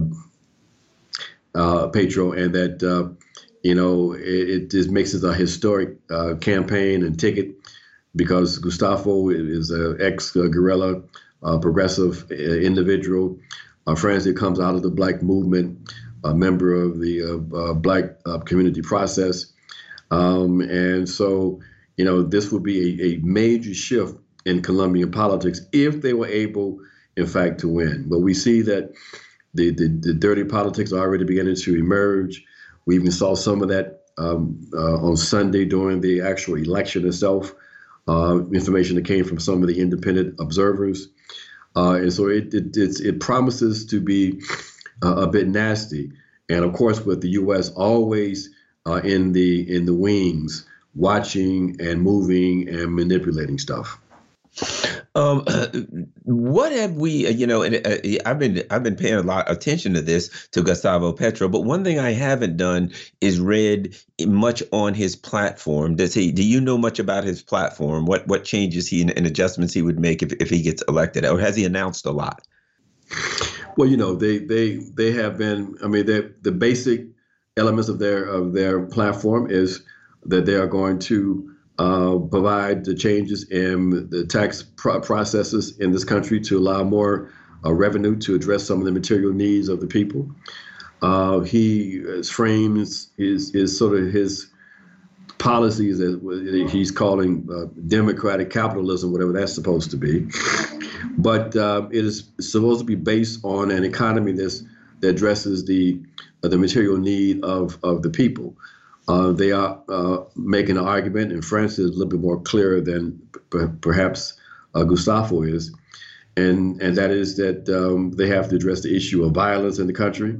uh, Petro, and that you know, it, it just makes it a historic uh, campaign and ticket because Gustavo is an ex guerrilla, uh, progressive uh, individual. Uh, Francia comes out of the black movement, a member of the uh, uh, black community process. Um, and so, you know, this would be a, a, major shift in Colombian politics if they were able, in fact, to win. But we see that the, the, the dirty politics are already beginning to emerge. We even saw some of that um, uh, on Sunday during the actual election itself. Uh, information that came from some of the independent observers, uh, and so it it, it promises to be uh, a bit nasty. And of course, with the U.S. always uh, in the in the wings, watching and moving and manipulating stuff. Um, what have we? Uh, you know, and uh, I've been I've been paying a lot of attention to this to Gustavo Petro, but one thing I haven't done is read much on his platform. Does he? Do you know much about his platform? What what changes he and, and adjustments he would make if, if he gets elected, or has he announced a lot? Well, you know, they they they have been. I mean, the the basic elements of their of their platform is that they are going to uh, provide the changes in the tax pro- processes in this country to allow more uh, revenue to address some of the material needs of the people. Uh, he frames his, his sort of his policies that he's calling uh, democratic capitalism, whatever that's supposed to be. But uh, it is supposed to be based on an economy that's, that addresses the the material need of, of the people. Uh, they are uh, making an argument, and France is a little bit more clear than p- perhaps uh, Gustavo is, and and that is that um, they have to address the issue of violence in the country.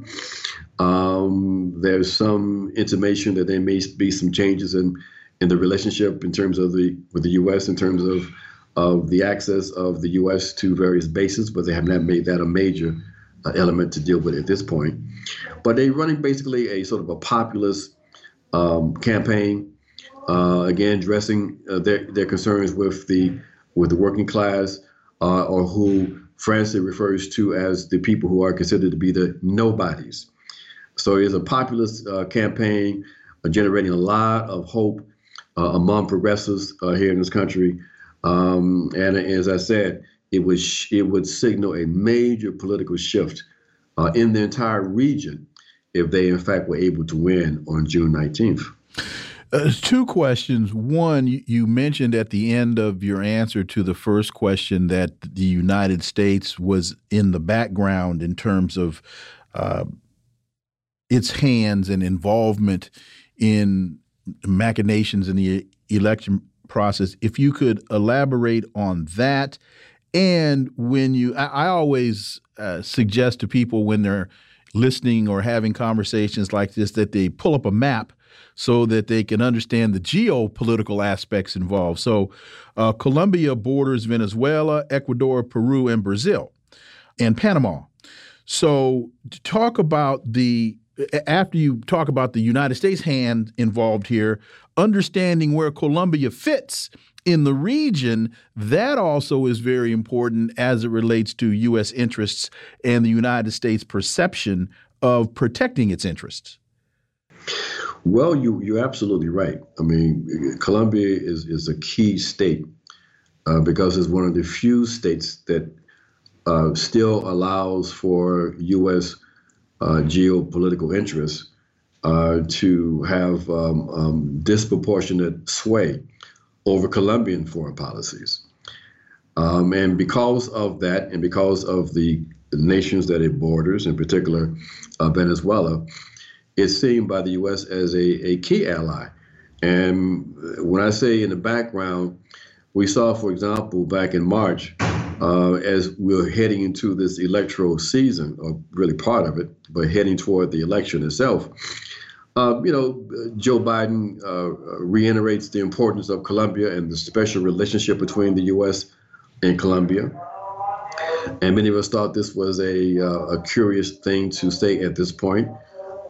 Um, there's some intimation that there may be some changes in in the relationship in terms of the with the U.S. in terms of of the access of the U.S. to various bases, but they have not made that a major uh, element to deal with at this point. But they're running basically a sort of a populist um, campaign, uh, again, addressing uh, their, their concerns with the with the working class, uh, or who Francis refers to as the people who are considered to be the nobodies. So it's a populist uh, campaign uh, generating a lot of hope uh, among progressives here in this country. Um, and as I said, it would it would signal a major political shift in the entire region if they in fact were able to win on June 19th. Uh, two questions. One, you, mentioned at the end of your answer to the first question that the United States was in the background in terms of uh, its hands and involvement in machinations in the election process. If you could elaborate on that, and when you, I, I always uh, suggest to people when they're listening or having conversations like this that they pull up a map so that they can understand the geopolitical aspects involved. So, uh, Colombia borders Venezuela, Ecuador, Peru, and Brazil, and Panama. So, to talk about the after you talk about the United States hand involved here, understanding where Colombia fits in the region, that also is very important as it relates to U.S. interests and the United States perception of protecting its interests. Well, you you're absolutely right. I mean, Colombia is is a key state uh, because it's one of the few states that uh, still allows for U.S. Uh, geopolitical interests uh, to have um, um, disproportionate sway over Colombian foreign policies. Um, and because of that, and because of the nations that it borders, in particular uh, Venezuela, it's seen by the U.S. as a, a key ally. And when I say in the background, we saw, for example, back in March, uh, as we're heading into this electoral season, or really part of it, but heading toward the election itself, uh, you know, Joe Biden uh, reiterates the importance of Colombia and the special relationship between the U.S. and Colombia. And many of us thought this was a, uh, a curious thing to say at this point.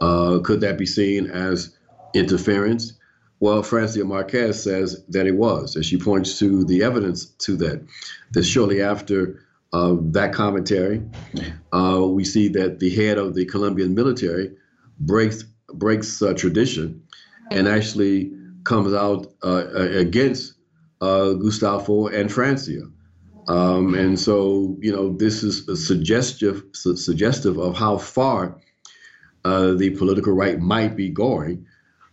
Uh, could that be seen as interference? Well, Francia Marquez says that it was, and she points to the evidence to that. That shortly after uh, that commentary, uh, we see that the head of the Colombian military breaks breaks uh, tradition and actually comes out uh, against uh, Gustavo and Francia. Um, and so, you know, this is suggestive suggestive of how far uh, the political right might be going.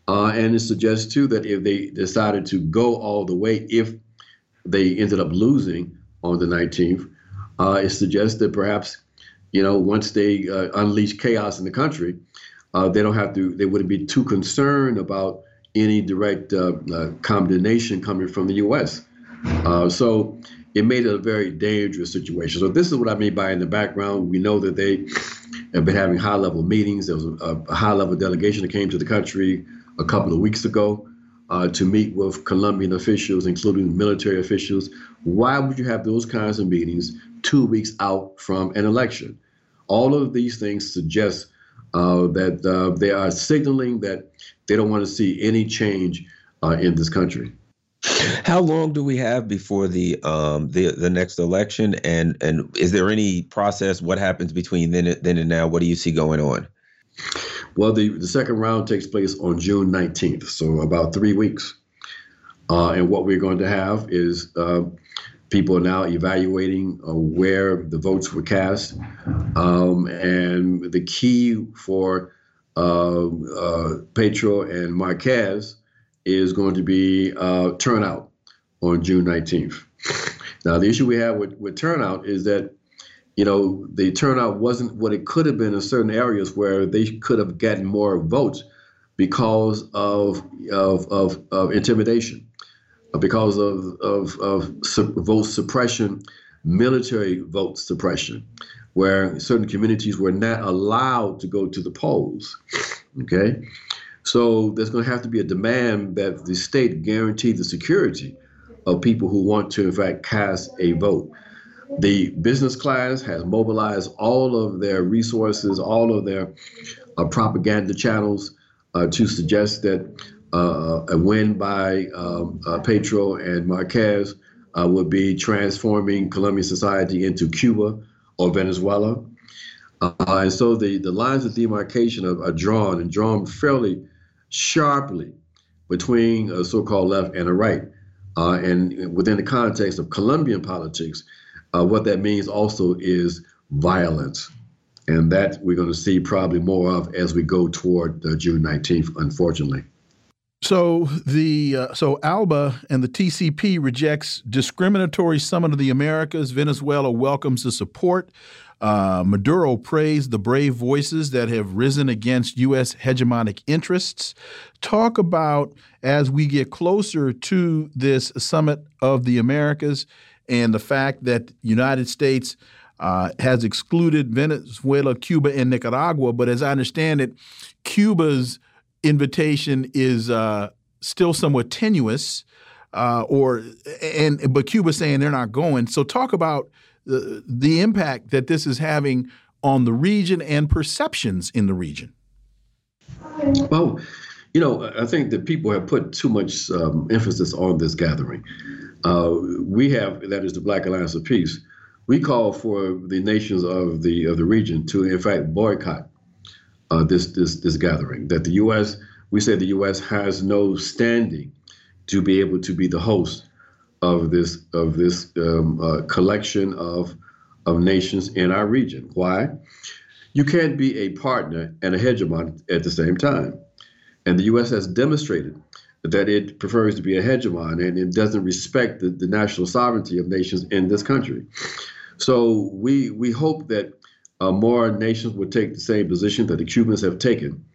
Uh, and it suggests too that if they decided to go all the way, if they ended up losing on the 19th, uh, it suggests that perhaps, you know, once they unleash chaos in the country, uh, they don't have to. They wouldn't be too concerned about any direct uh, uh, condemnation coming from the U.S. Uh, so it made it a very dangerous situation. So this is what I mean by in the background. We know that they have been having high-level meetings. There was a, a high-level delegation that came to the country a couple of weeks ago. Uh, to meet with Colombian officials, including military officials. Why would you have those kinds of meetings two weeks out from an election? All of these things suggest uh, that uh, they are signaling that they don't want to see any change uh, in this country. How long do we have before the um, the the next election, and and is there any process? What happens between then then and now? What do you see going on? Well, the, the second round takes place on June 19th, so about three weeks. Uh, and what we're going to have is uh, people are now evaluating uh, where the votes were cast. Um, and the key for uh, uh, Petro and Marquez is going to be uh, turnout on June 19th. Now, the issue we have with, with turnout is that, you know, the turnout wasn't what it could have been in certain areas where they could have gotten more votes because of, of, of, of intimidation because of, of, of vote suppression, military vote suppression, where certain communities were not allowed to go to the polls. Okay? So there's going to have to be a demand that the state guarantee the security of people who want to, in fact, cast a vote. The business class has mobilized all of their resources, all of their uh, propaganda channels uh, to suggest that uh, a win by um, uh, Petro and Marquez uh, would be transforming Colombian society into Cuba or Venezuela. Uh, and so the, the lines of demarcation are, are, drawn and drawn fairly sharply between a so-called left and a right. Uh, and within the context of Colombian politics, uh, what that means also is violence. And that we're going to see probably more of as we go toward June 19th, unfortunately. So the uh, so Alba and the TCP rejects discriminatory summit of the Americas. Venezuela welcomes the support. Uh, Maduro praised the brave voices that have risen against U.S. hegemonic interests. Talk about as we get closer to this summit of the Americas and the fact that United States uh, has excluded Venezuela, Cuba, and Nicaragua. But as I understand it, Cuba's invitation is uh, still somewhat tenuous, uh, or and but Cuba saying they're not going. So talk about the, the impact that this is having on the region and perceptions in the region. Well, you know, I think that people have put too much um, emphasis on this gathering. Uh, we have that is the Black Alliance of Peace. We call for the nations of the of the region to, in fact, boycott uh, this this this gathering. That the U.S. we say the U.S. has no standing to be able to be the host of this of this um, uh, collection of of nations in our region. Why? You can't be a partner and a hegemon at the same time. And the U.S. has demonstrated that it prefers to be a hegemon and it doesn't respect the, the national sovereignty of nations in this country. So we we hope that uh, more nations would take the same position that the Cubans have taken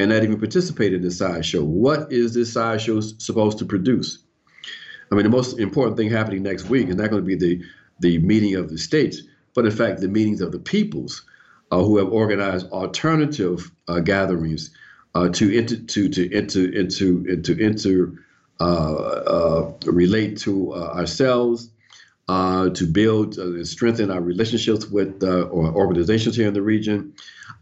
and not even participate in this sideshow. What is this sideshow supposed to produce? I mean, the most important thing happening next week is not going to be the, the meeting of the states, but in fact, the meetings of the peoples uh, who have organized alternative uh, gatherings uh, to, inter, to, to, into, into, into, into uh, uh, relate to ourselves uh, to build uh, and strengthen our relationships with uh, organizations here in the region,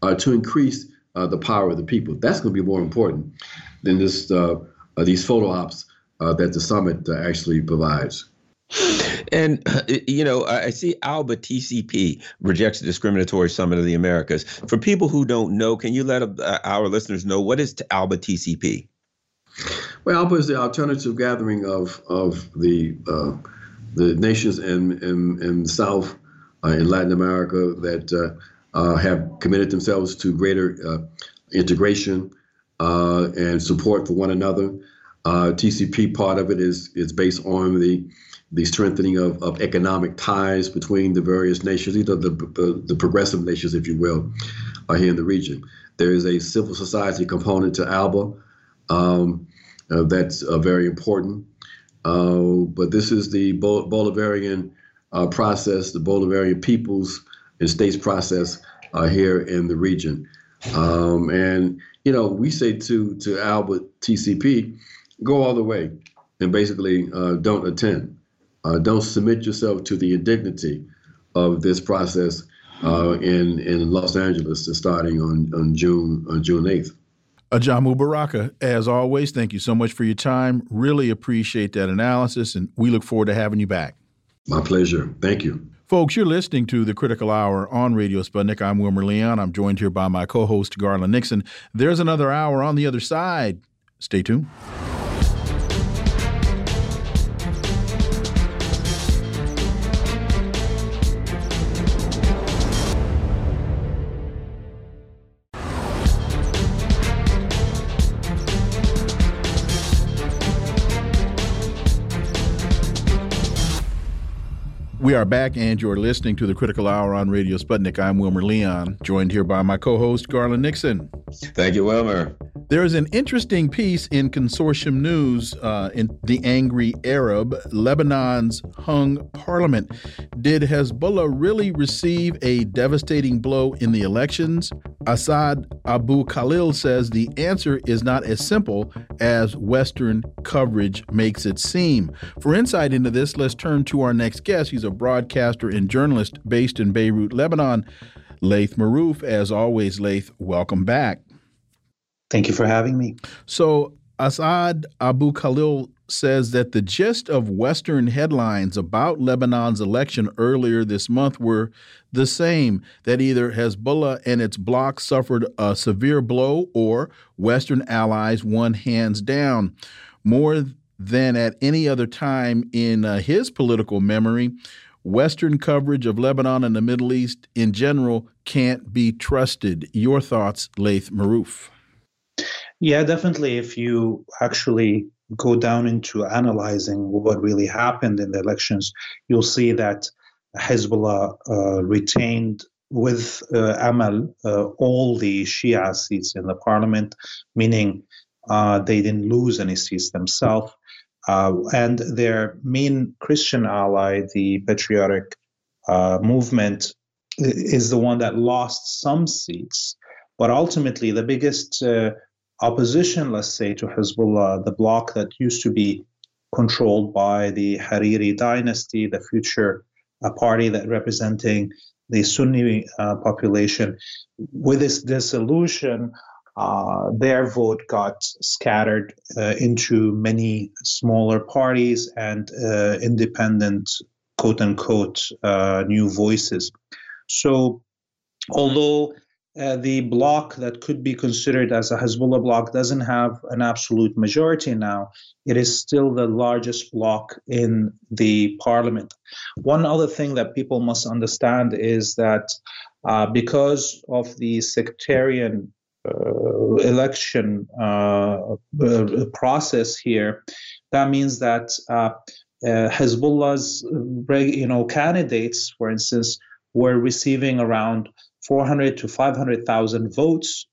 uh, to increase uh, the power of the people. That's going to be more important than this these photo ops that the summit actually provides. And, you know, I see ALBA TCP rejects the discriminatory summit of the Americas. For people who don't know, can you let our listeners know what is ALBA TCP? Well, ALBA is the alternative gathering of, of the uh, the nations in in, in South, uh, in Latin America, that uh, uh, have committed themselves to greater uh, integration and support for one another. TCP part of it is is based on the the strengthening of, of economic ties between the various nations, either the, the, the progressive nations, if you will, here in the region. There is a civil society component to ALBA um, that's very important. Uh, but this is the Bol- Bolivarian uh, process, the Bolivarian peoples and states process uh, here in the region. Um, and, you know, we say to, to ALBA TCP, go all the way and basically uh, don't attend. Uh, don't submit yourself to the indignity of this process in, in Los Angeles starting on, on June on June 8th. Ajamu Baraka, as always, thank you so much for your time. Really appreciate that analysis, and we look forward to having you back. My pleasure. Thank you. Folks, you're listening to the Critical Hour on Radio Sputnik. I'm Wilmer Leon. I'm joined here by my co host, Garland Nixon. There's another hour on the other side. Stay tuned. We are back, and you're listening to the Critical Hour on Radio Sputnik. I'm Wilmer Leon, joined here by my co host, Garland Nixon. Thank you, Wilmer. There is an interesting piece in Consortium News uh, in The Angry Arab, Lebanon's hung parliament. Did Hezbollah really receive a devastating blow in the elections? Assad Abu Khalil says the answer is not as simple as Western coverage makes it seem. For insight into this, let's turn to our next guest. He's a broadcaster and journalist based in Beirut, Lebanon. Laith Marouf, as always, Laith, welcome back. Thank you for having me. So, Assad Abu Khalil says that the gist of Western headlines about Lebanon's election earlier this month were the same that either Hezbollah and its bloc suffered a severe blow or Western allies won hands down. More than at any other time in uh, his political memory, Western coverage of Lebanon and the Middle East in general can't be trusted. Your thoughts, Laith Marouf? Yeah, definitely. If you actually go down into analyzing what really happened in the elections, you'll see that Hezbollah uh, retained with uh, Amal uh, all the Shia seats in the parliament, meaning uh, they didn't lose any seats themselves. Uh, and their main Christian ally, the Patriotic uh, Movement, is the one that lost some seats. But ultimately, the biggest opposition, let's say, to Hezbollah, the bloc that used to be controlled by the Hariri dynasty, the future uh, party that representing the Sunni uh, population, with this dissolution, uh, their vote got scattered uh, into many smaller parties and uh, independent, quote unquote, uh, new voices. So, although uh, the bloc that could be considered as a Hezbollah bloc doesn't have an absolute majority now. It is still the largest bloc in the parliament. One other thing that people must understand is that uh, because of the sectarian election uh, uh, process here, that means that Hezbollah's you know candidates, for instance, were receiving around 400 to 500,000 votes,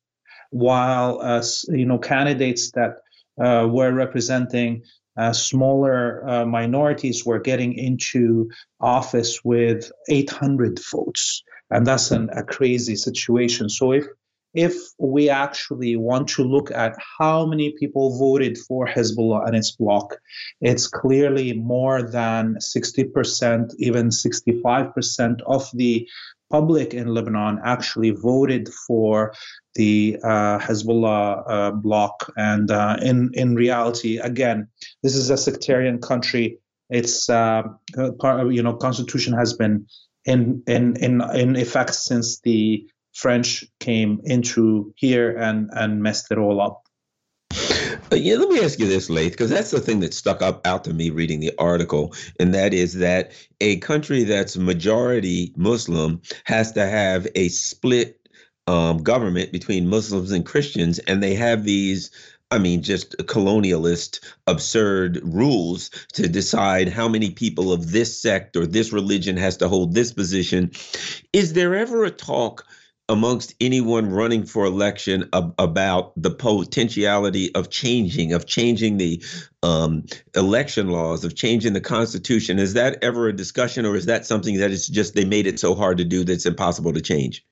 while uh, you know candidates that uh, were representing uh, smaller uh, minorities were getting into office with 800 votes, and that's an, a crazy situation. So if if we actually want to look at how many people voted for Hezbollah and its bloc, it's clearly more than 60%, even 65% of the public in Lebanon actually voted for the uh, Hezbollah uh, bloc. And uh, in in reality, again, this is a sectarian country. It's uh, part, you know constitution has been in in in in effect since the French came into here and and messed it all up. Uh, yeah, let me ask you this, Laith, because that's the thing that stuck up out to me reading the article, and that is that a country that's majority Muslim has to have a split um, government between Muslims and Christians, and they have these. I mean, just colonialist, absurd rules to decide how many people of this sect or this religion has to hold this position. Is there ever a talk amongst anyone running for election ab- about the potentiality of changing of changing the um, election laws of changing the constitution. Is that ever a discussion or is that something that it's just they made it so hard to do that it's impossible to change?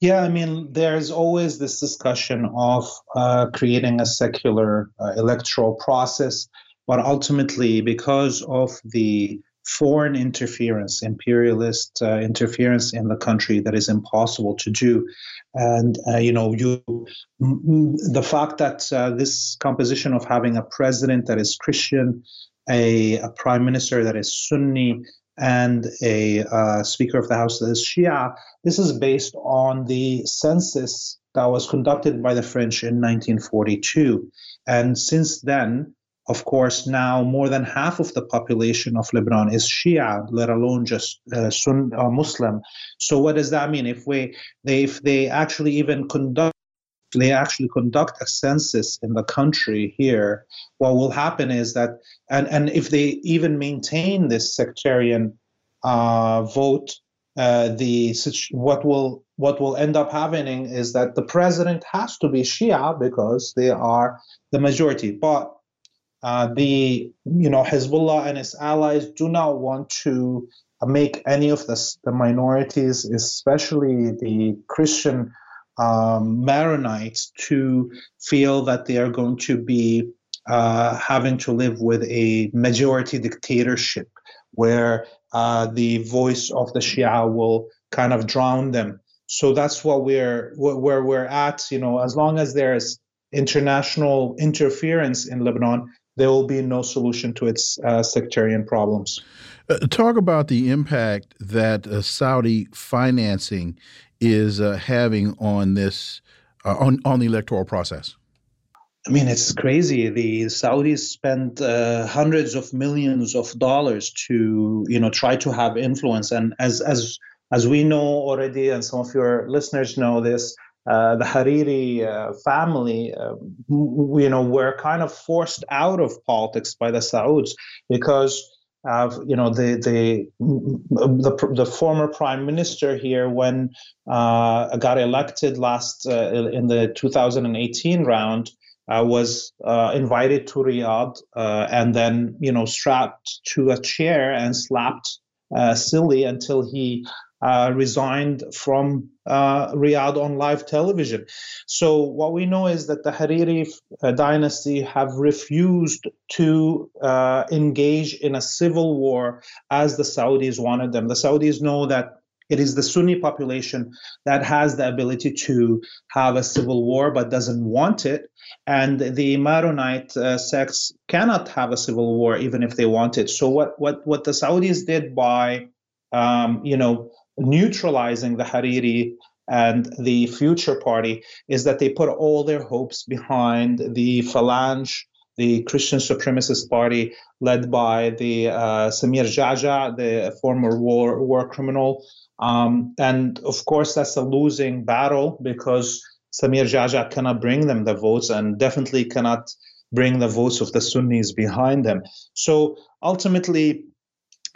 Yeah, I mean, there's always this discussion of uh, creating a secular uh, electoral process, but ultimately, because of the foreign interference, imperialist uh, interference in the country that is impossible to do. And uh, you know, you the fact that uh, this composition of having a president that is Christian, a, a prime minister that is Sunni, and a uh, Speaker of the House that is Shia, this is based on the census that was conducted by the French in 1942. And since then, of course, now more than half of the population of Lebanon is Shia, let alone just uh, Sunni uh, Muslim. So, what does that mean? If we, they, if they actually even conduct, they actually conduct a census in the country here, what will happen is that, and and if they even maintain this sectarian uh, vote uh, the what will what will end up happening is that the president has to be Shia because they are the majority. But uh, the you know Hezbollah and its allies do not want to make any of the, the minorities, especially the Christian um, Maronites, to feel that they are going to be uh, having to live with a majority dictatorship where uh, the voice of the Shia will kind of drown them. So that's what we're where we're at. You know, as long as there's international interference in Lebanon, there will be no solution to its uh, sectarian problems. Uh, talk about the impact that uh, Saudi financing is uh, having on this uh, on on the electoral process. I mean, it's crazy. The Saudis spent uh, hundreds of millions of dollars to, you know, try to have influence. And as as as we know already, and some of your listeners know this, the Hariri uh, family, uh, you know, were kind of forced out of politics by the Sauds because of you know the the the, the former prime minister here when uh, got elected last uh, in the 2018 round uh, was uh, invited to Riyadh uh, and then, you know, strapped to a chair and slapped uh, silly until he uh, resigned from uh, Riyadh on live television. So what we know is that the Hariri dynasty have refused to engage in a civil war as the Saudis wanted them. The Saudis know that it is the Sunni population that has the ability to have a civil war but doesn't want it. And the Maronite uh, sects cannot have a civil war even if they want it. So what what what the Saudis did by um, you know neutralizing the Hariri and the Future Party is that they put all their hopes behind the Phalange, the Christian supremacist party led by the uh, Samir Geagea, the former war war criminal, um, and of course, that's a losing battle because Samir Geagea cannot bring them the votes and definitely cannot bring the votes of the Sunnis behind them. So ultimately,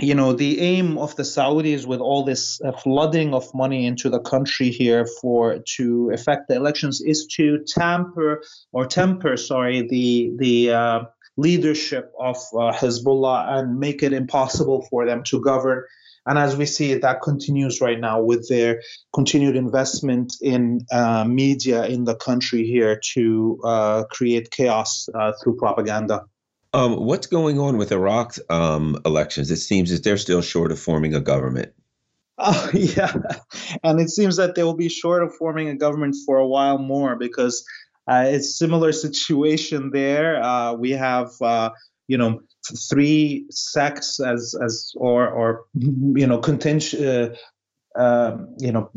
you know, the aim of the Saudis with all this uh, flooding of money into the country here for to affect the elections is to tamper or temper, sorry, the the uh, leadership of uh, Hezbollah and make it impossible for them to govern and as we see, that continues right now with their continued investment in uh, media in the country here to uh, create chaos uh, through propaganda. Um, what's going on with Iraq's um, elections? It seems that they're still short of forming a government. Oh, yeah. And it seems that they will be short of forming a government for a while more because uh, it's similar situation there. Uh, we have, uh, you know, three sects as as or or you know contention uh, um, you know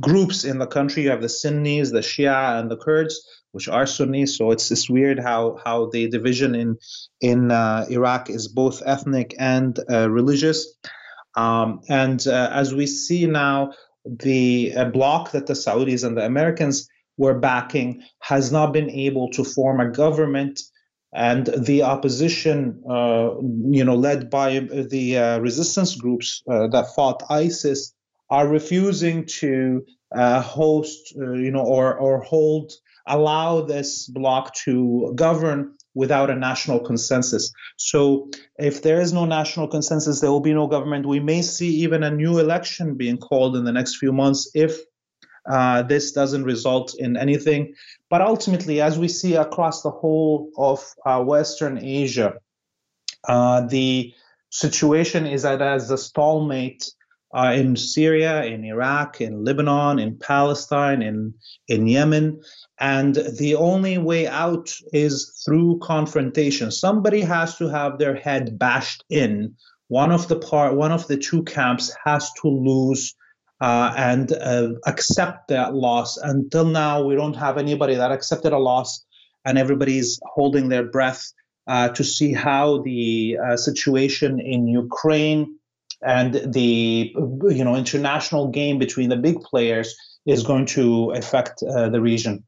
groups in the country. You have the Sunnis, the Shia, and the Kurds, which are Sunnis. So it's just weird how how the division in in uh, Iraq is both ethnic and uh, religious. Um, and uh, as we see now, the uh, bloc that the Saudis and the Americans were backing has not been able to form a government and the opposition, uh, you know, led by the uh, resistance groups that fought ISIS, are refusing to uh, host, uh, you know, or or hold, allow this bloc to govern without a national consensus. So, if there is no national consensus, there will be no government. We may see even a new election being called in the next few months if uh, this doesn't result in anything. But ultimately, as we see across the whole of uh, Western Asia, uh, the situation is that as a stalemate uh, in Syria, in Iraq, in Lebanon, in Palestine, in in Yemen, and the only way out is through confrontation. Somebody has to have their head bashed in. One of the part, one of the two camps has to lose uh, and uh, accept that loss. Until now, we don't have anybody that accepted a loss, and everybody's holding their breath uh, to see how the uh, situation in Ukraine and the you know international game between the big players is going to affect uh, the region.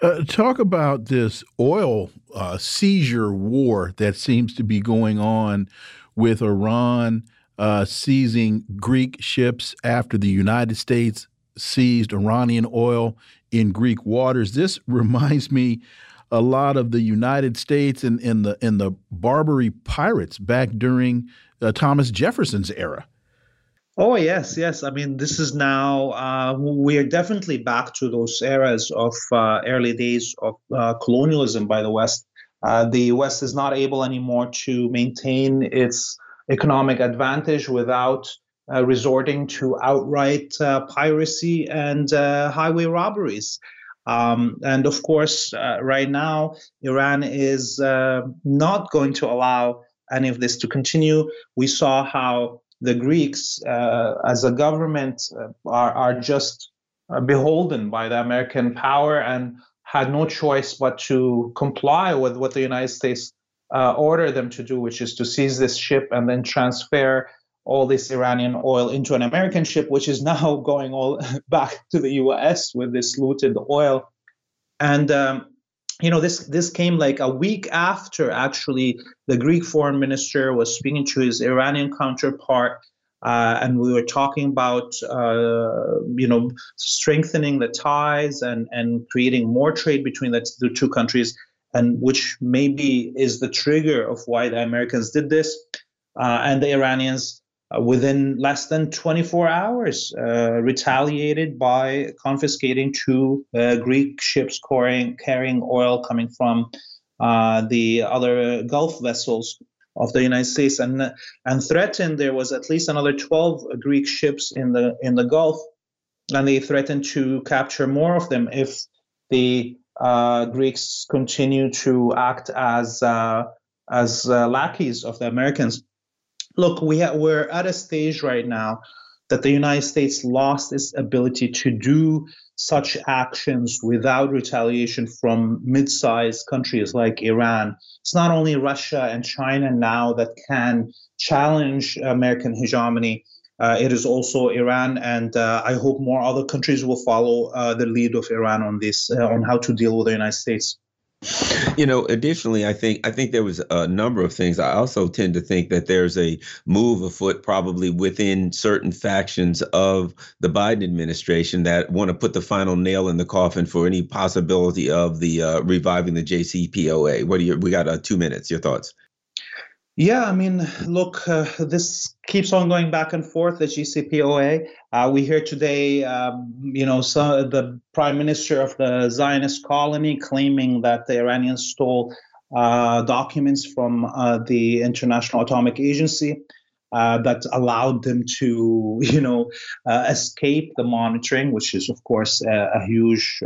Uh, talk about this oil seizure war that seems to be going on with Iran uh, seizing Greek ships after the United States seized Iranian oil in Greek waters. This reminds me a lot of the United States and, and the and the Barbary pirates back during uh, Thomas Jefferson's era. Oh yes, yes. I mean, this is now uh, we are definitely back to those eras of uh, early days of uh, colonialism by the West. Uh, the West is not able anymore to maintain its economic advantage without uh, resorting to outright uh, piracy and highway robberies. Um, and of course, right now, Iran is not going to allow any of this to continue. We saw how the Greeks, uh, as a government, uh, are, are just uh, beholden by the American power and had no choice but to comply with what the United States uh, ordered them to do, which is to seize this ship and then transfer all this Iranian oil into an American ship, which is now going all back to the U.S. with this looted oil. And um, you know this this came like a week after actually the Greek foreign minister was speaking to his Iranian counterpart. Uh, and we were talking about, uh, you know, strengthening the ties and, and creating more trade between the, the two countries, and which maybe is the trigger of why the Americans did this. Uh, and the Iranians uh, within less than 24 hours, uh, retaliated by confiscating two uh, Greek ships carrying, carrying oil coming from uh, the other Gulf vessels of the United States, and and threatened there was at least another 12 Greek ships in the in the Gulf, and they threatened to capture more of them if the uh, Greeks continue to act as uh, as lackeys of the Americans look, we ha- we're at a stage right now that the United States lost its ability to do such actions without retaliation from mid sized countries like Iran. It's not only Russia and China now that can challenge American hegemony. Uh, it is also Iran, and uh, I hope more other countries will follow uh, the lead of Iran on this, uh, on how to deal with the United States. You know, additionally, I think I think there was a number of things. I also tend to think that there's a move afoot, probably within certain factions of the Biden administration, that want to put the final nail in the coffin for any possibility of the uh, reviving the JCPOA. What do you? We got uh, two minutes. Your thoughts? Yeah, I mean, look, uh, this keeps on going back and forth, the JCPOA. Uh, we hear today, um, you know, so the prime minister of the Zionist colony claiming that the Iranians stole uh, documents from uh, the International Atomic Agency. Uh, that allowed them to, you know, uh, escape the monitoring, which is, of course, a, a huge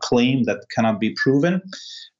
claim that cannot be proven.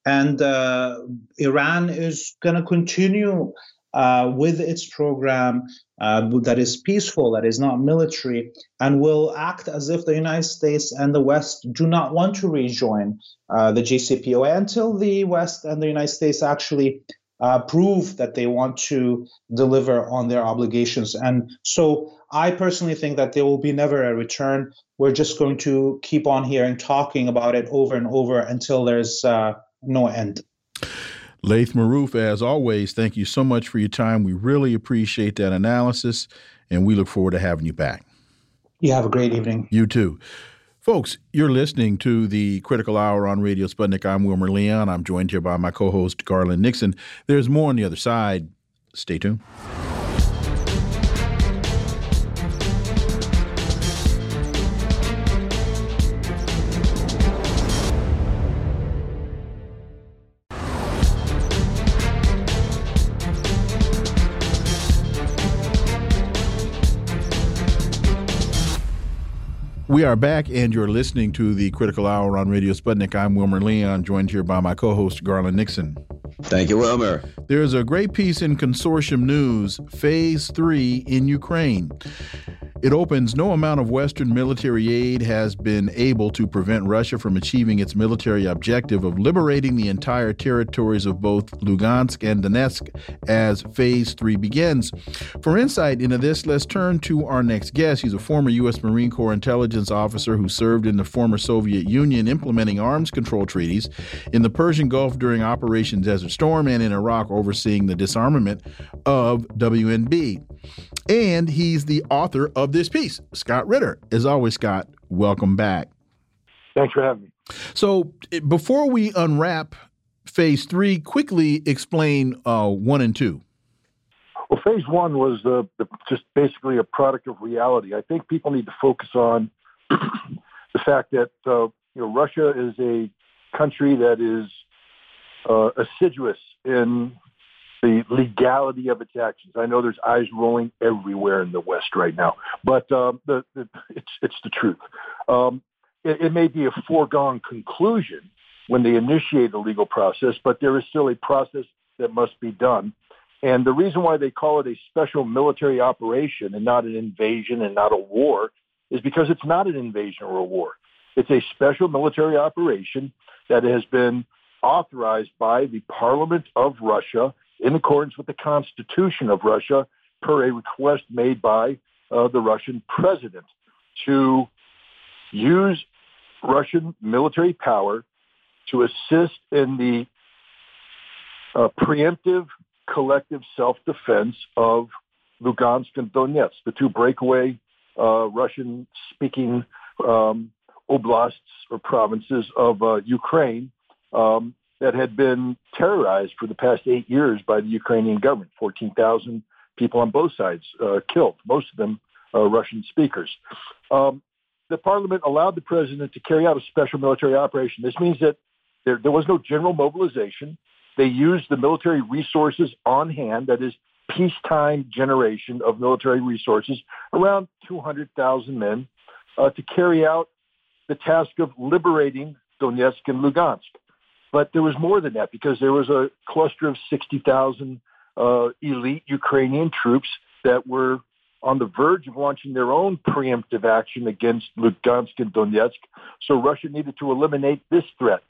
And uh, Iran is going to continue uh, with its program uh, that is peaceful, that is not military, and will act as if the United States and the West do not want to rejoin uh, the JCPOA until the West and the United States actually uh, prove that they want to deliver on their obligations. And so I personally think that there will be never a return. We're just going to keep on hearing talking about it over and over until there's uh, no end. Laith Marouf, as always, thank you so much for your time. We really appreciate that analysis, and we look forward to having you back. You have a great evening. You too. Folks, you're listening to the Critical Hour on Radio Sputnik. I'm Wilmer Leon. I'm joined here by my co host, Garland Nixon. There's more on the other side. Stay tuned. We are back, and you're listening to the Critical Hour on Radio Sputnik. I'm Wilmer Leon, joined here by my co host, Garland Nixon. Thank you, Wilmer. There's a great piece in Consortium News, Phase 3 in Ukraine. It opens no amount of Western military aid has been able to prevent Russia from achieving its military objective of liberating the entire territories of both Lugansk and Donetsk as Phase 3 begins. For insight into this, let's turn to our next guest. He's a former U.S. Marine Corps intelligence officer who served in the former Soviet Union implementing arms control treaties in the Persian Gulf during Operation Desert Storm and in Iraq overseeing the disarmament of WMD. And he's the author of this piece, Scott Ritter. As always, Scott, welcome back. Thanks for having me. So, before we unwrap phase three, quickly explain uh, one and two. Well, phase one was uh, just basically a product of reality. I think people need to focus on the fact that uh, you know Russia is a country that is uh, assiduous in the legality of its actions. I know there's eyes rolling everywhere in the West right now, but um, the, the, it's it's the truth. Um, it, it may be a foregone conclusion when they initiate a legal process, but there is still a process that must be done. And the reason why they call it a special military operation and not an invasion and not a war is because it's not an invasion or a war. It's a special military operation that has been authorized by the Parliament of Russia in accordance with the Constitution of Russia per a request made by uh, the Russian president to use Russian military power to assist in the uh, preemptive collective self-defense of Lugansk and Donetsk, the two breakaway uh, Russian-speaking um, oblasts or provinces of uh, Ukraine. Um, that had been terrorized for the past eight years by the Ukrainian government. 14,000 people on both sides uh, killed, most of them uh, Russian speakers. Um, the parliament allowed the president to carry out a special military operation. This means that there, there was no general mobilization. They used the military resources on hand, that is, peacetime generation of military resources, around 200,000 men, uh, to carry out the task of liberating Donetsk and Lugansk. But there was more than that because there was a cluster of 60,000 uh, elite Ukrainian troops that were on the verge of launching their own preemptive action against Lugansk and Donetsk. So Russia needed to eliminate this threat.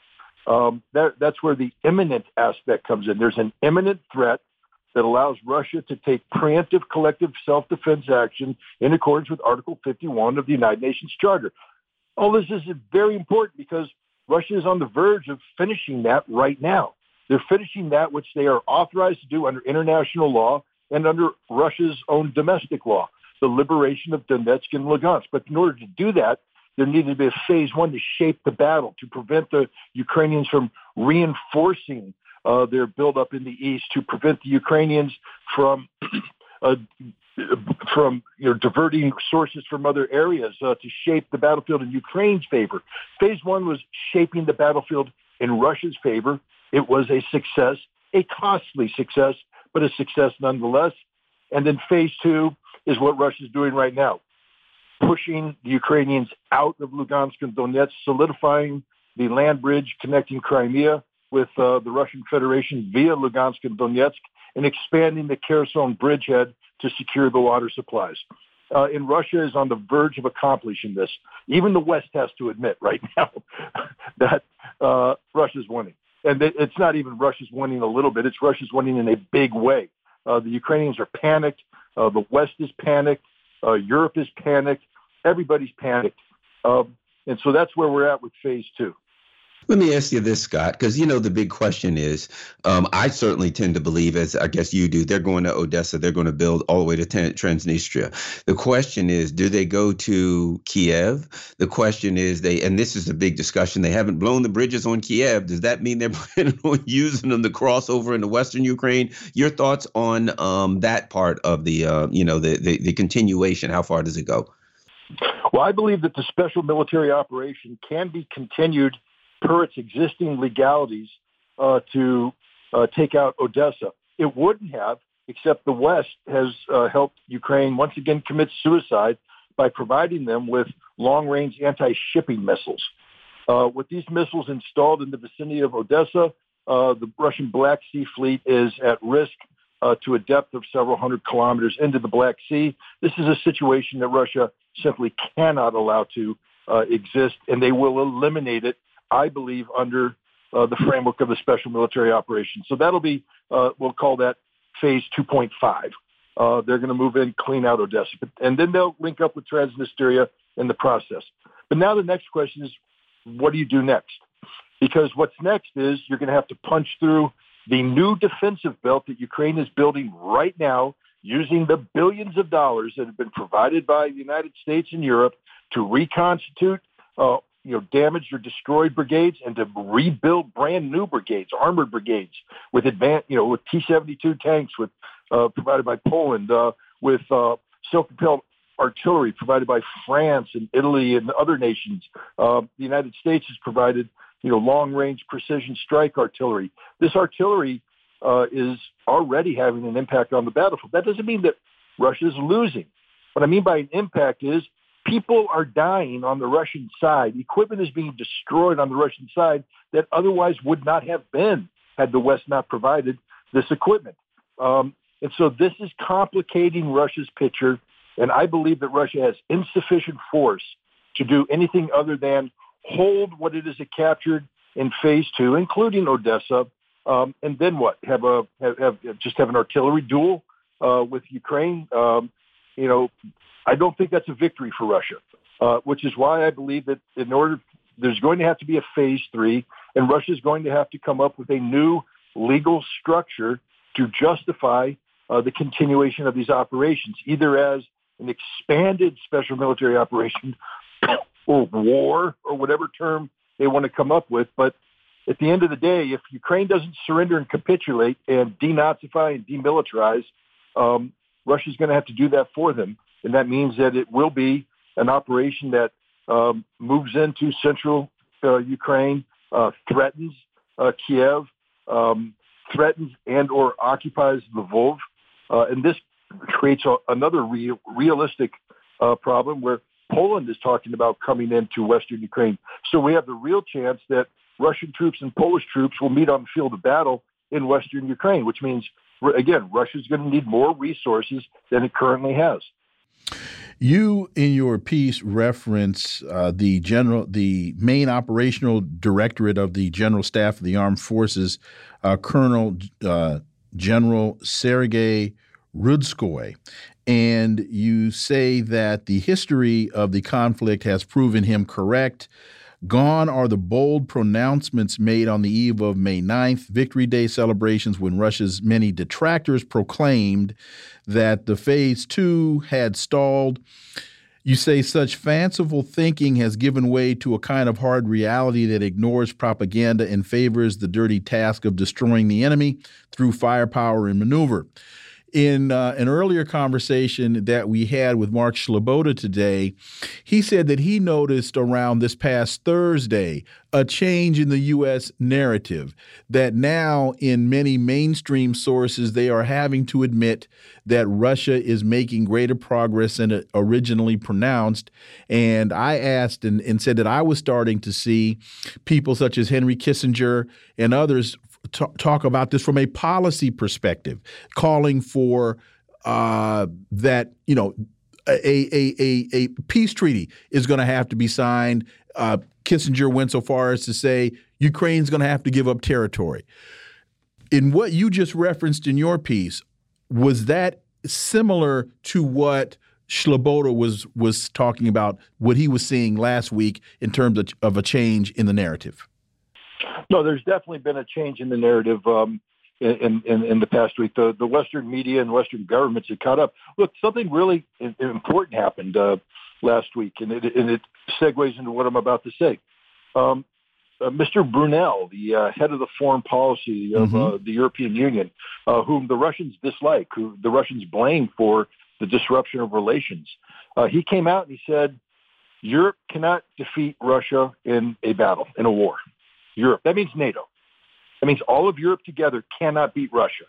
Um, that, that's where the imminent aspect comes in. There's an imminent threat that allows Russia to take preemptive collective self-defense action in accordance with Article 51 of the United Nations Charter. All this is very important because Russia is on the verge of finishing that right now. They're finishing that which they are authorized to do under international law and under Russia's own domestic law, the liberation of Donetsk and Lugansk. But in order to do that, there needed to be a phase one to shape the battle, to prevent the Ukrainians from reinforcing uh, their buildup in the east, to prevent the Ukrainians from uh, from you know, diverting sources from other areas uh, to shape the battlefield in Ukraine's favor. Phase one was shaping the battlefield in Russia's favor. It was a success, a costly success, but a success nonetheless. And then phase two is what Russia's doing right now, pushing the Ukrainians out of Lugansk and Donetsk, solidifying the land bridge connecting Crimea with uh, the Russian Federation via Lugansk and Donetsk, and expanding the Kherson bridgehead to secure the water supplies. Uh, and Russia is on the verge of accomplishing this. Even the West has to admit right now that uh, Russia's winning. And it's not even Russia's winning a little bit. It's Russia's winning in a big way. Uh, the Ukrainians are panicked. Uh, the West is panicked. Uh, Europe is panicked. Everybody's panicked. Um, and so that's where we're at with phase two. Let me ask you this, Scott, because you know the big question is um, I certainly tend to believe, as I guess you do, they're going to Odessa, they're going to build all the way to Transnistria. The question is, do they go to Kiev? The question is, they, and this is a big discussion, they haven't blown the bridges on Kiev. Does that mean they're planning on using them to cross over into Western Ukraine? Your thoughts on um, that part of the, uh, you know, the, the, the continuation? How far does it go? Well, I believe that the special military operation can be continued per its existing legalities uh, to uh, take out Odessa. It wouldn't have, except the West has uh, helped Ukraine once again commit suicide by providing them with long-range anti-shipping missiles. Uh, with these missiles installed in the vicinity of Odessa, uh, the Russian Black Sea Fleet is at risk uh, to a depth of several hundred kilometers into the Black Sea. This is a situation that Russia simply cannot allow to exist, and they will eliminate it I believe, under uh, the framework of the special military operation. So that'll be, uh, we'll call that phase 2.5. Uh, they're going to move in, clean out Odessa, and then they'll link up with Transnistria in the process. But now the next question is, what do you do next? Because what's next is you're going to have to punch through the new defensive belt that Ukraine is building right now using the billions of dollars that have been provided by the United States and Europe to reconstitute, uh, you know, damaged or destroyed brigades and to rebuild brand new brigades, armored brigades with advanced, you know, with T-72 tanks with uh, provided by Poland, uh, with uh, self-propelled artillery provided by France and Italy and other nations. Uh, the United States has provided, you know, long-range precision strike artillery. This artillery uh, is already having an impact on the battlefield. That doesn't mean that Russia is losing. What I mean by an impact is people are dying on the Russian side. Equipment is being destroyed on the Russian side that otherwise would not have been had the West not provided this equipment. Um, and so this is complicating Russia's picture. And I believe that Russia has insufficient force to do anything other than hold what it has captured in phase two, including Odessa, um, and then what? Have a have, have just have an artillery duel uh, with Ukraine? Um, you know, I don't think that's a victory for Russia, uh, which is why I believe that in order there's going to have to be a phase three, and Russia is going to have to come up with a new legal structure to justify uh, the continuation of these operations, either as an expanded special military operation or war or whatever term they want to come up with. But at the end of the day, if Ukraine doesn't surrender and capitulate and denazify and demilitarize, um, Russia's going to have to do that for them. And that means that it will be an operation that um, moves into central uh, Ukraine, uh, threatens uh, Kiev, um, threatens and or occupies Lvov. Uh, and this creates a, another real, realistic uh, problem where Poland is talking about coming into Western Ukraine. So we have the real chance that Russian troops and Polish troops will meet on the field of battle in Western Ukraine, which means, again, Russia's going to need more resources than it currently has. You, in your piece, reference uh, the general, the main operational directorate of the General Staff of the Armed Forces, uh, Colonel uh, General Sergei Rudskoy, and you say that the history of the conflict has proven him correct. Gone are the bold pronouncements made on the eve of May 9th, Victory Day celebrations, when Russia's many detractors proclaimed that the phase two had stalled. You say such fanciful thinking has given way to a kind of hard reality that ignores propaganda and favors the dirty task of destroying the enemy through firepower and maneuver in uh, an earlier conversation that we had with Mark Sleboda today, he said that he noticed around this past Thursday a change in the U.S. narrative. That now, in many mainstream sources, they are having to admit that Russia is making greater progress than originally pronounced. And I asked and, and said that I was starting to see people such as Henry Kissinger and others talk about this from a policy perspective, calling for uh, that you know a, a, a, a peace treaty is going to have to be signed. Uh, Kissinger went so far as to say Ukraine's going to have to give up territory. In what you just referenced in your piece, was that similar to what Sleboda was was talking about? What he was seeing last week in terms of, of a change in the narrative? No, there's definitely been a change in the narrative um, in, in, in the past week. The, the Western media and Western governments have caught up. Look, something really important happened uh, last week, and it, and it segues into what I'm about to say. Um, uh, Mr. Borrell, the uh, head of the foreign policy of mm-hmm. uh, the European Union, uh, whom the Russians dislike, who the Russians blame for the disruption of relations, uh, he came out and he said, Europe cannot defeat Russia in a battle, in a war. Europe. That means NATO. That means all of Europe together cannot beat Russia.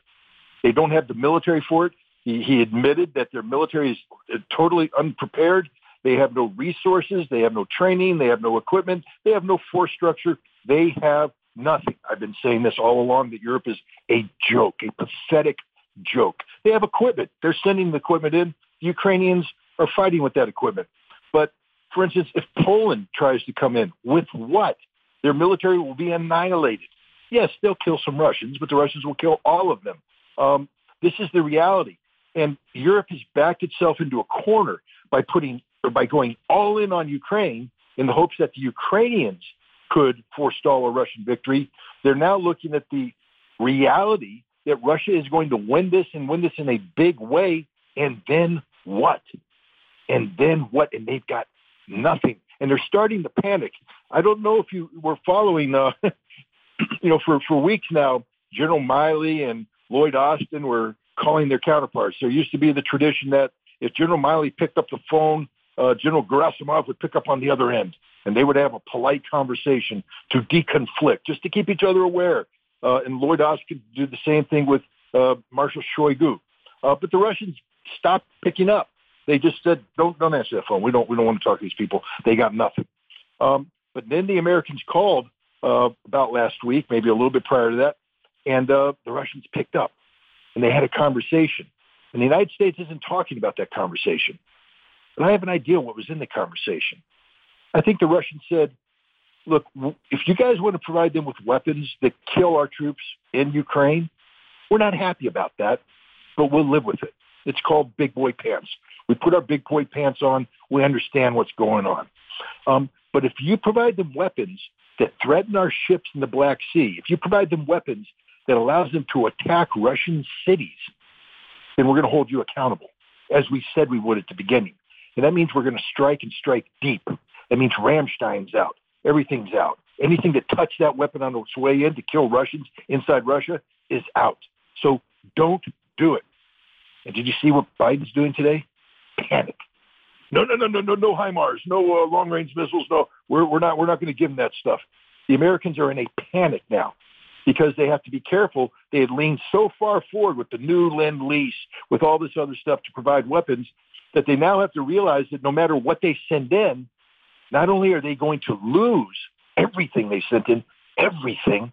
They don't have the military for it. He, he admitted that their military is uh, totally unprepared. They have no resources. They have no training. They have no equipment. They have no force structure. They have nothing. I've been saying this all along that Europe is a joke, a pathetic joke. They have equipment. They're sending the equipment in. The Ukrainians are fighting with that equipment. But for instance, if Poland tries to come in, with what? Their military will be annihilated. Yes, they'll kill some Russians, but the Russians will kill all of them. Um, this is the reality. And Europe has backed itself into a corner by putting or by going all in on Ukraine in the hopes that the Ukrainians could forestall a Russian victory. They're now looking at the reality that Russia is going to win this and win this in a big way. And then what? And then what? And they've got nothing. And they're starting to panic. I don't know if you were following, uh, you know, for, for weeks now, General Milley and Lloyd Austin were calling their counterparts. There used to be the tradition that if General Milley picked up the phone, uh, General Gerasimov would pick up on the other end, and they would have a polite conversation to deconflict, just to keep each other aware. Uh, and Lloyd Austin do the same thing with uh, Marshal Shoigu. Uh, but the Russians stopped picking up. They just said, "Don't don't answer that phone. We don't we don't want to talk to these people. They got nothing." Um, but then the Americans called uh, about last week, maybe a little bit prior to that, and uh, the Russians picked up, and they had a conversation. And the United States isn't talking about that conversation. But I have an idea what was in the conversation. I think the Russians said, look, if you guys want to provide them with weapons that kill our troops in Ukraine, we're not happy about that, but we'll live with it. It's called big boy pants. We put our big boy pants on. We understand what's going on. Um, but if you provide them weapons that threaten our ships in the Black Sea, if you provide them weapons that allows them to attack Russian cities, then we're going to hold you accountable, as we said we would at the beginning. And that means we're going to strike and strike deep. That means Ramstein's out. Everything's out. Anything that touch that weapon on its way in to kill Russians inside Russia is out. So don't do it. And did you see what Biden's doing today? Panic. No, no, no, no, no, no HIMARS, no uh, long-range missiles. No, we're, we're not. We're not going to give them that stuff. The Americans are in a panic now because they have to be careful. They had leaned so far forward with the new lend lease, with all this other stuff to provide weapons, that they now have to realize that no matter what they send in, not only are they going to lose everything they sent in, everything,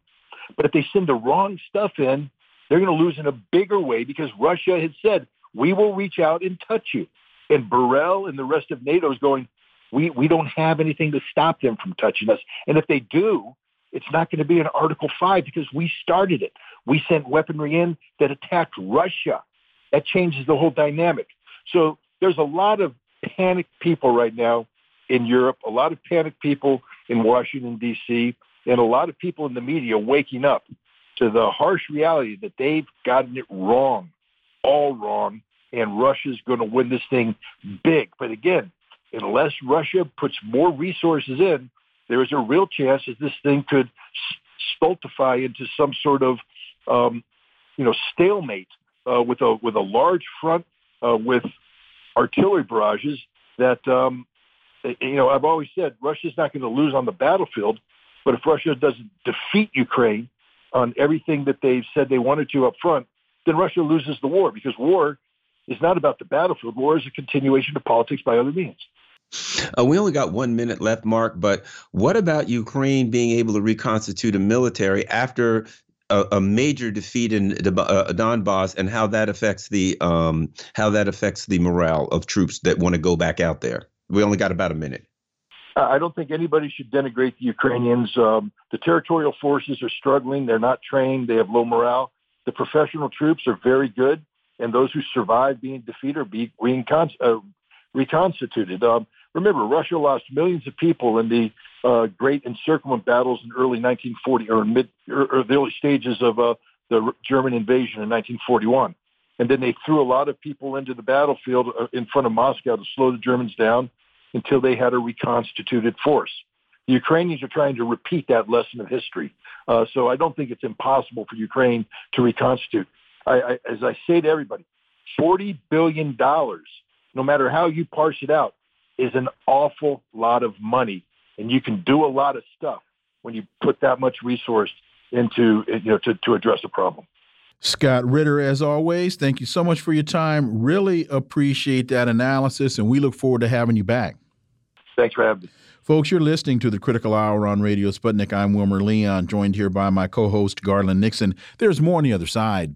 but if they send the wrong stuff in, they're going to lose in a bigger way because Russia had said, we will reach out and touch you. And Borrell and the rest of NATO is going, we, we don't have anything to stop them from touching us. And if they do, it's not going to be an Article 5 because we started it. We sent weaponry in that attacked Russia. That changes the whole dynamic. So there's a lot of panicked people right now in Europe, a lot of panicked people in Washington, D.C., and a lot of people in the media waking up to the harsh reality that they've gotten it wrong, all wrong, and Russia's going to win this thing big. But again, unless Russia puts more resources in, there is a real chance that this thing could stultify into some sort of, um, you know, stalemate uh, with a with a large front uh, with artillery barrages. That um, you know, I've always said Russia's not going to lose on the battlefield, but if Russia doesn't defeat Ukraine on everything that they've said they wanted to up front, then Russia loses the war because war is not about the battlefield. War is a continuation of politics by other means. Uh, we only got one minute left, Mark, but what about Ukraine being able to reconstitute a military after a, a major defeat in uh, Donbass and how that affects the um, how that affects the morale of troops that want to go back out there? We only got about a minute. I don't think anybody should denigrate the Ukrainians. Um, the territorial forces are struggling. They're not trained. They have low morale. The professional troops are very good, and those who survive being defeated are being uh, reconstituted. Um, remember, Russia lost millions of people in the uh, great encirclement battles in early 1940 or mid or, or the early stages of uh, the German invasion in 1941. And then they threw a lot of people into the battlefield uh, in front of Moscow to slow the Germans down until they had a reconstituted force. The Ukrainians are trying to repeat that lesson of history. Uh, so I don't think it's impossible for Ukraine to reconstitute. I, I, as I say to everybody, $40 billion, no matter how you parse it out, is an awful lot of money. And you can do a lot of stuff when you put that much resource into, you know, to, to address a problem. Scott Ritter, as always, thank you so much for your time. Really appreciate that analysis, and we look forward to having you back. Thanks for having me. Folks, you're listening to the Critical Hour on Radio Sputnik. I'm Wilmer Leon, joined here by my co host, Garland Nixon. There's more on the other side.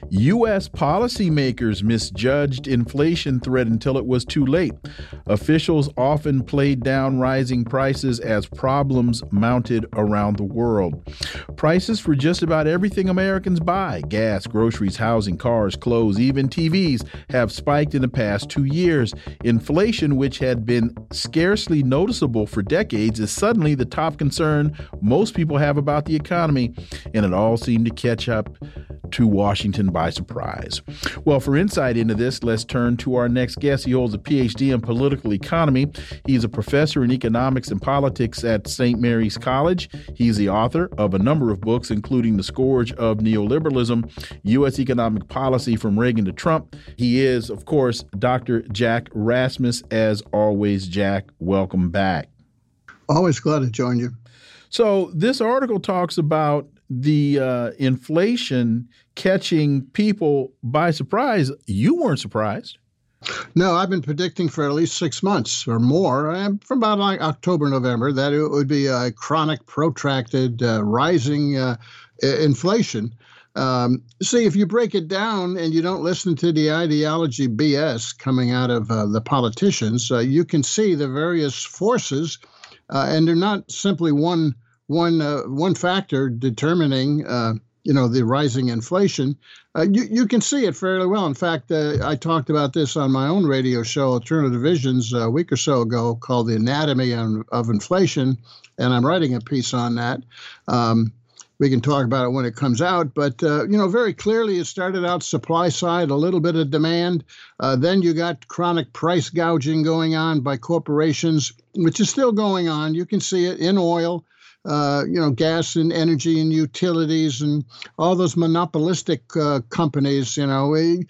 U.S. policymakers misjudged inflation threat until it was too late. Officials often played down rising prices as problems mounted around the world. Prices for just about everything Americans buy gas, groceries, housing, cars, clothes, even TVs have spiked in the past two years. Inflation, which had been scarcely noticeable for decades, is suddenly the top concern most people have about the economy, and it all seemed to catch up to Washington by surprise. Well, for insight into this, let's turn to our next guest. He holds a PhD in political economy. He's a professor in economics and politics at St. Mary's College. He's the author of a number of books, including The Scourge of Neoliberalism, U.S. Economic Policy from Reagan to Trump. He is, of course, Dr. Jack Rasmus. As always, Jack, welcome back. Always glad to join you. So, this article talks about the uh, inflation catching people by surprise. You weren't surprised. No, I've been predicting for at least six months or more, from about like October, November, that it would be a chronic, protracted, uh, rising uh, inflation. Um, see, if you break it down and you don't listen to the ideology BS coming out of uh, the politicians, uh, you can see the various forces, uh, and they're not simply one one uh, one factor determining uh, you know the rising inflation. Uh, you you can see it fairly well. In fact, uh, I talked about this on my own radio show, Alternative Visions, a week or so ago, called "The Anatomy of, of Inflation," and I'm writing a piece on that. Um, we can talk about it when it comes out. But uh, you know, very clearly, it started out supply side, a little bit of demand. Uh, then you got chronic price gouging going on by corporations, which is still going on. You can see it in oil uh, you know, gas and energy and utilities and all those monopolistic uh, companies. You know, we,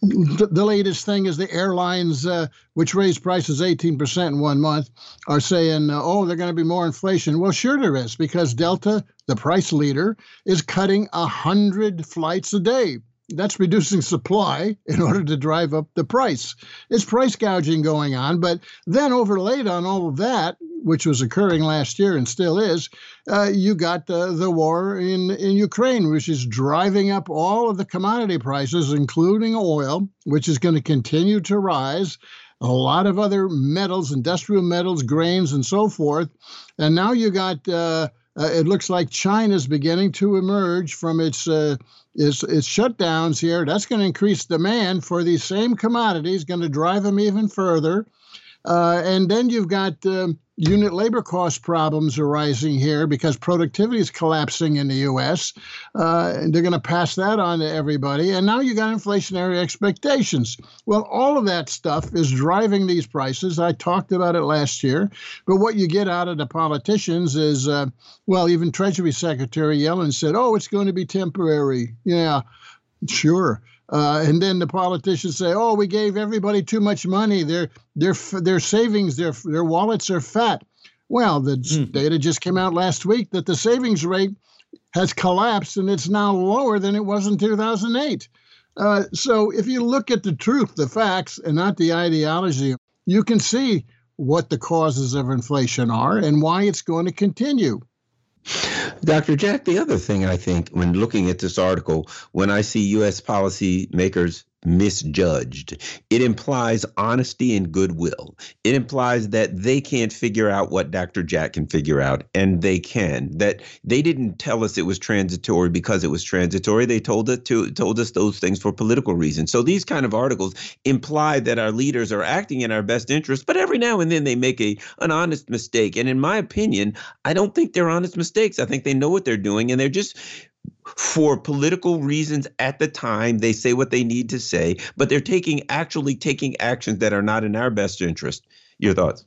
the, the latest thing is the airlines, uh, which raised prices 18% in one month, are saying, uh, oh, they're going to be more inflation. Well, sure there is, because Delta, the price leader, is cutting 100 flights a day that's reducing supply in order to drive up the price. It's price gouging going on, but then overlaid on all of that, which was occurring last year and still is, uh, you got uh, the war in, in Ukraine, which is driving up all of the commodity prices, including oil, which is going to continue to rise. A lot of other metals, industrial metals, grains, and so forth. And now you got, uh, uh it looks like China's beginning to emerge from its uh, is is shutdowns here. That's going to increase demand for these same commodities, going to drive them even further. Uh, and then you've got um, unit labor cost problems arising here because productivity is collapsing in the U.S. Uh, and they're going to pass that on to everybody. And now you got inflationary expectations. Well, all of that stuff is driving these prices. I talked about it last year. But what you get out of the politicians is, uh, well, even Treasury Secretary Yellen said, oh, it's going to be temporary. Yeah, sure. Uh, and then the politicians say, "Oh, we gave everybody too much money. Their their their savings, their their wallets are fat." Well, the mm. data just came out last week that the savings rate has collapsed and it's now lower than it was in 2008. Uh, so if you look at the truth, the facts, and not the ideology, you can see what the causes of inflation are and why it's going to continue. Dr. Jack, the other thing I think when looking at this article, when I see U.S. policymakers misjudged. It implies honesty and goodwill. It implies that they can't figure out what Dr. Jack can figure out, and they can. That they didn't tell us it was transitory because it was transitory. They told it to told us those things for political reasons. So these kind of articles imply that our leaders are acting in our best interest, but every now and then they make a an honest mistake. And in my opinion, I don't think they're honest mistakes. I think they know what they're doing and they're just for political reasons at the time they say what they need to say but they're taking actually taking actions that are not in our best interest your thoughts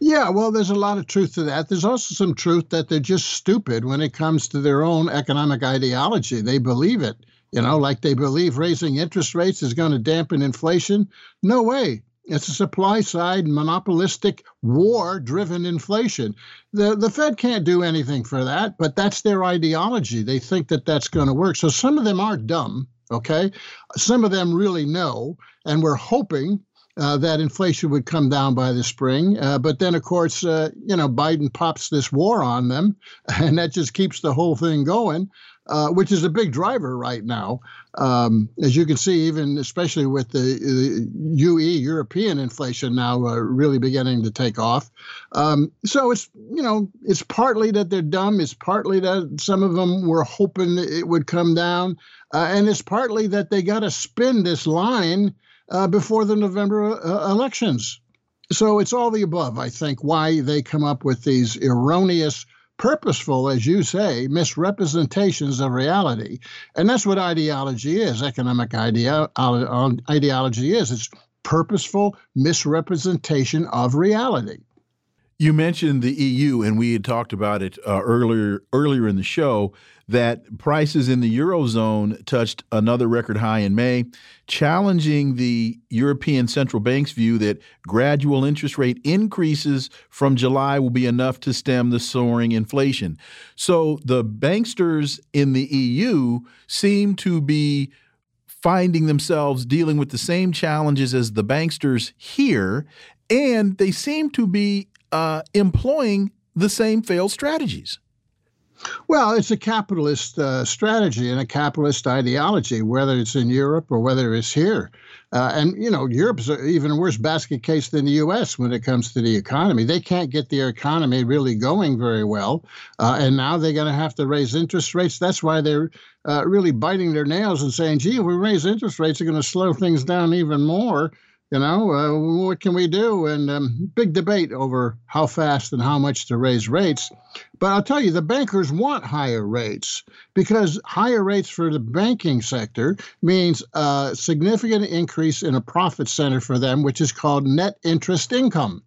yeah, well, there's a lot of truth to that. There's also some truth that they're just stupid when it comes to their own economic ideology. They believe it, you know, like they believe raising interest rates is going to dampen inflation. No way. It's a supply side monopolistic war driven inflation. The, the Fed can't do anything for that, but that's their ideology. They think that that's going to work. So some of them are dumb, okay? Some of them really know, and we're hoping uh, that inflation would come down by the spring. Uh, but then, of course, uh, you know, Biden pops this war on them, and that just keeps the whole thing going. Uh, which is a big driver right now. Um, as you can see, even especially with the, the UE European inflation now uh, really beginning to take off. Um, so it's you know it's partly that they're dumb. It's partly that some of them were hoping it would come down, uh, and it's partly that they got to spin this line uh, before the November uh, elections. So it's all the above, I think, why they come up with these erroneous purposeful, as you say, misrepresentations of reality. And that's what ideology is, economic idea, ideology is. It's purposeful misrepresentation of reality. You mentioned the EU, and we had talked about it uh, earlier earlier in the show that prices in the eurozone touched another record high in May, challenging the European Central Bank's view that gradual interest rate increases from July will be enough to stem the soaring inflation. So the banksters in the EU seem to be finding themselves dealing with the same challenges as the banksters here, and they seem to be uh, employing the same failed strategies. Well, it's a capitalist uh, strategy and a capitalist ideology, whether it's in Europe or whether it's here. Uh, and, you know, Europe's an even worse basket case than the U.S. when it comes to the economy. They can't get their economy really going very well. Uh, and now they're going to have to raise interest rates. That's why they're uh, really biting their nails and saying, gee, if we raise interest rates, they're going to slow things down even more. You know, uh, what can we do? And um, big debate over how fast and how much to raise rates. But I'll tell you, the bankers want higher rates because higher rates for the banking sector means a significant increase in a profit center for them, which is called net interest income.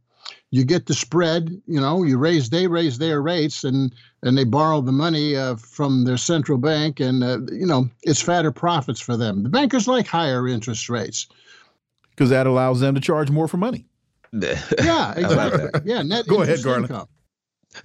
You get the spread, you know, you raise, they raise their rates and, and they borrow the money uh, from their central bank and, uh, you know, it's fatter profits for them. The bankers like higher interest rates because that allows them to charge more for money. yeah, exactly. Yeah, net Go ahead, Garland.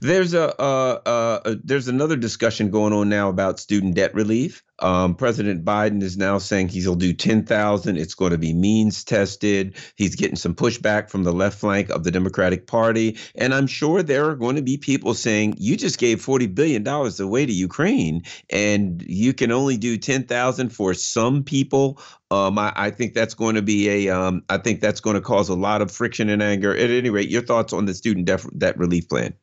There's a, uh, uh, there's another discussion going on now about student debt relief. Um, President Biden is now saying he'll do 10,000. It's going to be means tested. He's getting some pushback from the left flank of the Democratic Party. And I'm sure there are going to be people saying, you just gave $40 billion away to Ukraine and you can only do 10,000 for some people. Um, I, I, think that's going to be a, um, I think that's going to cause a lot of friction and anger. At any rate, your thoughts on the student debt relief plan?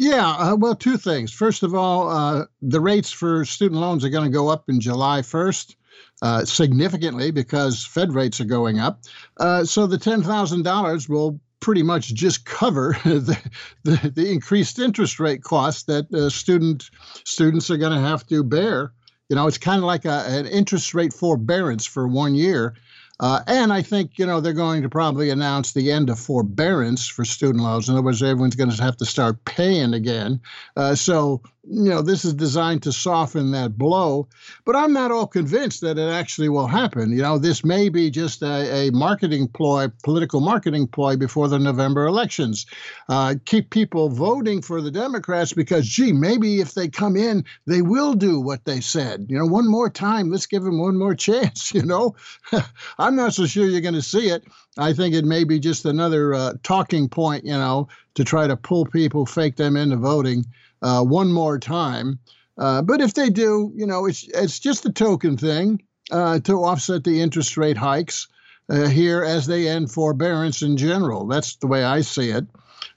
Yeah, uh, well, two things. First of all, uh, the rates for student loans are going to go up in July 1st. Uh, significantly because Fed rates are going up. Uh, so the $10,000 will pretty much just cover the, the, the, increased interest rate costs that uh, student students are going to have to bear. You know, it's kind of like a, an interest rate forbearance for one year. Uh, and I think, you know, they're going to probably announce the end of forbearance for student loans. In other words, everyone's going to have to start paying again. Uh, so you know, this is designed to soften that blow. But I'm not all convinced that it actually will happen. You know, this may be just a, a marketing ploy, political marketing ploy before the November elections. Uh, keep people voting for the Democrats because, gee, maybe if they come in, they will do what they said. You know, one more time, let's give them one more chance. You know, I'm not so sure you're going to see it. I think it may be just another uh, talking point, you know, to try to pull people, fake them into voting uh, one more time. Uh, but if they do, you know, it's it's just a token thing uh, to offset the interest rate hikes uh, here as they end forbearance in general. That's the way I see it.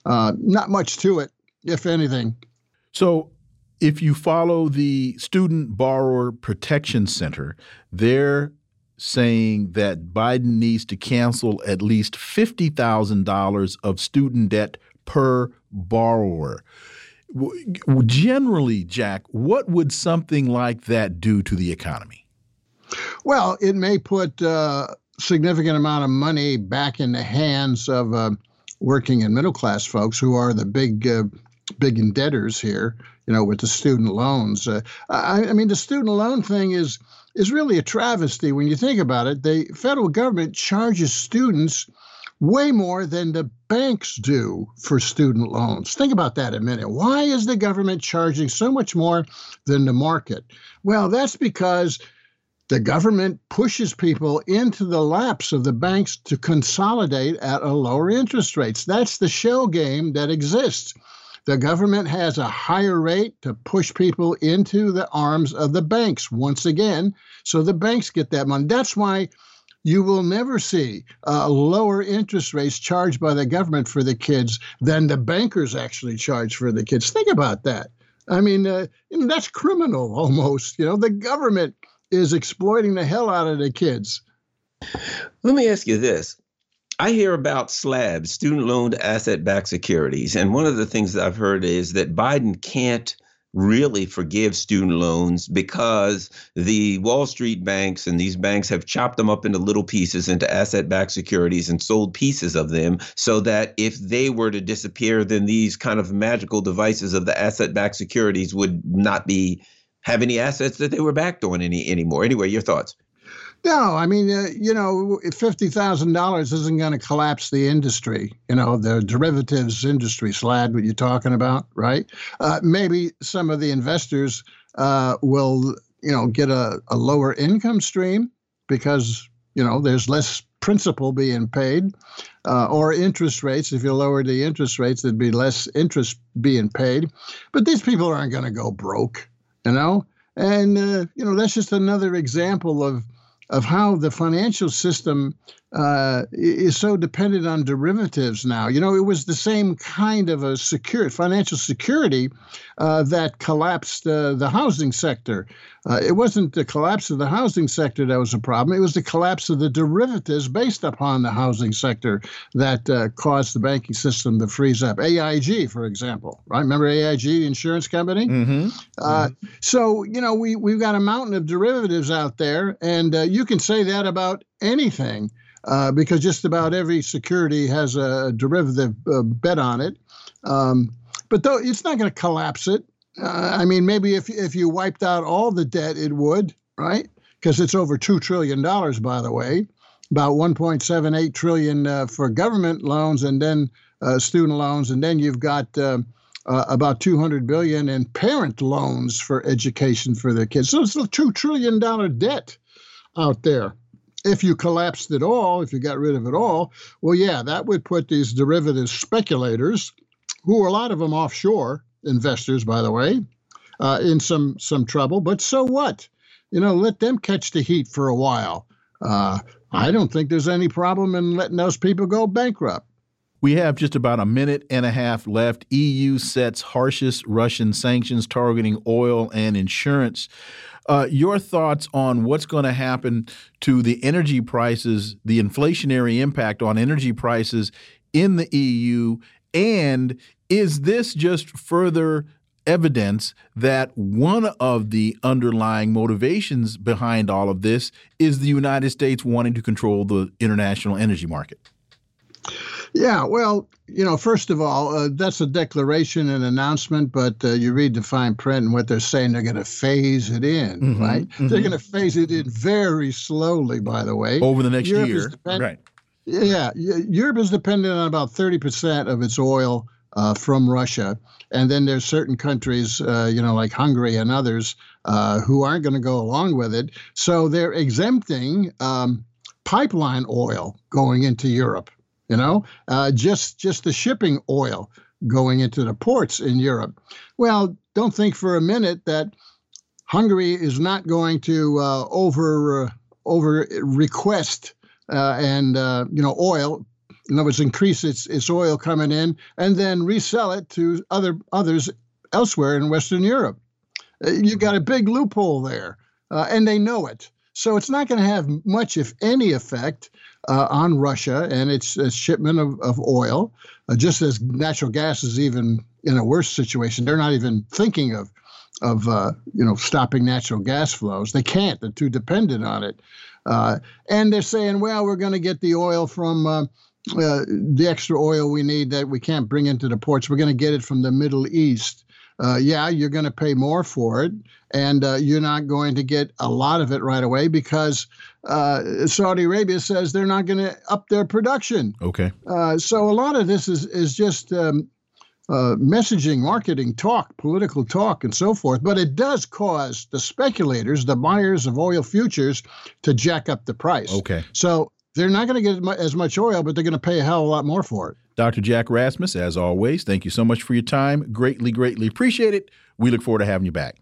Uh, not much to it, if anything. So, if you follow the Student Borrower Protection Center, they're saying that Biden needs to cancel at least $50,000 of student debt per borrower generally, Jack, what would something like that do to the economy? Well, it may put a uh, significant amount of money back in the hands of uh, working and middle class folks who are the big, uh, big indebtors here. You know, with the student loans. Uh, I, I mean, the student loan thing is is really a travesty when you think about it. The federal government charges students way more than the banks do for student loans. Think about that a minute. Why is the government charging so much more than the market? Well, that's because the government pushes people into the laps of the banks to consolidate at a lower interest rates. That's the shell game that exists. The government has a higher rate to push people into the arms of the banks once again, so the banks get that money. That's why you will never see uh, lower interest rates charged by the government for the kids than the bankers actually charge for the kids. Think about that. I mean, uh, that's criminal almost. You know, the government is exploiting the hell out of the kids. Let me ask you this. I hear about slabs, student loan asset backed securities. And one of the things that I've heard is that Biden can't really forgive student loans because the Wall Street banks and these banks have chopped them up into little pieces into asset backed securities and sold pieces of them so that if they were to disappear, then these kind of magical devices of the asset backed securities would not be have any assets that they were backed on any anymore. Anyway, your thoughts? No, I mean, uh, you know, fifty thousand dollars isn't going to collapse the industry. You know, the derivatives industry, Slad, what you're talking about, right? Uh, maybe some of the investors uh, will, you know, get a, a lower income stream because you know there's less principal being paid, uh, or interest rates. If you lower the interest rates, there'd be less interest being paid. But these people aren't going to go broke you know and uh, you know that's just another example of of how the financial system uh, is so dependent on derivatives now. You know, it was the same kind of a secure financial security uh, that collapsed uh, the housing sector. Uh, it wasn't the collapse of the housing sector that was a problem. It was the collapse of the derivatives based upon the housing sector that uh, caused the banking system to freeze up. AIG, for example, right? Remember AIG, the insurance company? Mm-hmm. Mm-hmm. So, you know, we, we've got a mountain of derivatives out there, and you can say that about anything uh, because just about every security has a derivative uh, bet on it. Um, but though it's not going to collapse it. Uh, I mean, maybe if if you wiped out all the debt, it would, right? Because it's over two trillion dollars, by the way, about 1.78 trillion uh, for government loans, and then uh, student loans, and then you've got. Uh, about 200 billion in parent loans for education for their kids. So it's a two trillion dollar debt out there if you collapsed it all, if you got rid of it all, well, yeah, that would put these derivative speculators, who are a lot of them offshore investors, by the way, uh, in some some trouble. But so what? You know, let them catch the heat for a while. Uh, I don't think there's any problem in letting those people go bankrupt. We have just about a minute and a half left. EU sets harshest Russian sanctions targeting oil and insurance. Uh, your thoughts on what's going to happen to the energy prices, the inflationary impact on energy prices in the EU, and is this just further evidence that one of the underlying motivations behind all of this is the United States wanting to control the international energy market? Yeah, well, you know, first of all, uh, that's a declaration and announcement, but uh, you read the fine print and what they're saying, they're going to phase it in, mm -hmm, right? Mm -hmm. They're going to phase it in very slowly, by the way. Over the next Europe year. Right. Yeah, Europe is dependent on about 30% of its oil uh, from Russia. And then there's certain countries, uh, you know, like Hungary and others, uh, who aren't going to go along with it. So they're exempting um, pipeline oil going into Europe you know, uh, just just the shipping oil going into the ports in Europe. Well, don't think for a minute that Hungary is not going to uh, over uh, over request uh, and uh, you know oil. In other words, increase its its oil coming in and then resell it to other others elsewhere in Western Europe. Uh, you got a big loophole there, and they know it. So it's not going to have much, if any, effect uh, on Russia and its, its shipment of, of oil, uh, just as natural gas is even in a worse situation. They're not even thinking of of uh, you know stopping natural gas flows. They can't. They're too dependent on it. Uh, and they're saying, well, we're going to get the oil from uh, uh, the extra oil we need that we can't bring into the ports. We're going to get it from the Middle East uh, yeah, you're going to pay more for it, and uh, you're not going to get a lot of it right away because uh, Saudi Arabia says they're not going to up their production. Okay. Uh, so a lot of this is is just um, uh, messaging, marketing talk, political talk, and so forth. But it does cause the speculators, the buyers of oil futures, to jack up the price. Okay. So they're not going to get as much oil, but they're going to pay a hell of a lot more for it. Dr. Jack Rasmus, as always, thank you so much for your time. Greatly, greatly appreciate it. We look forward to having you back.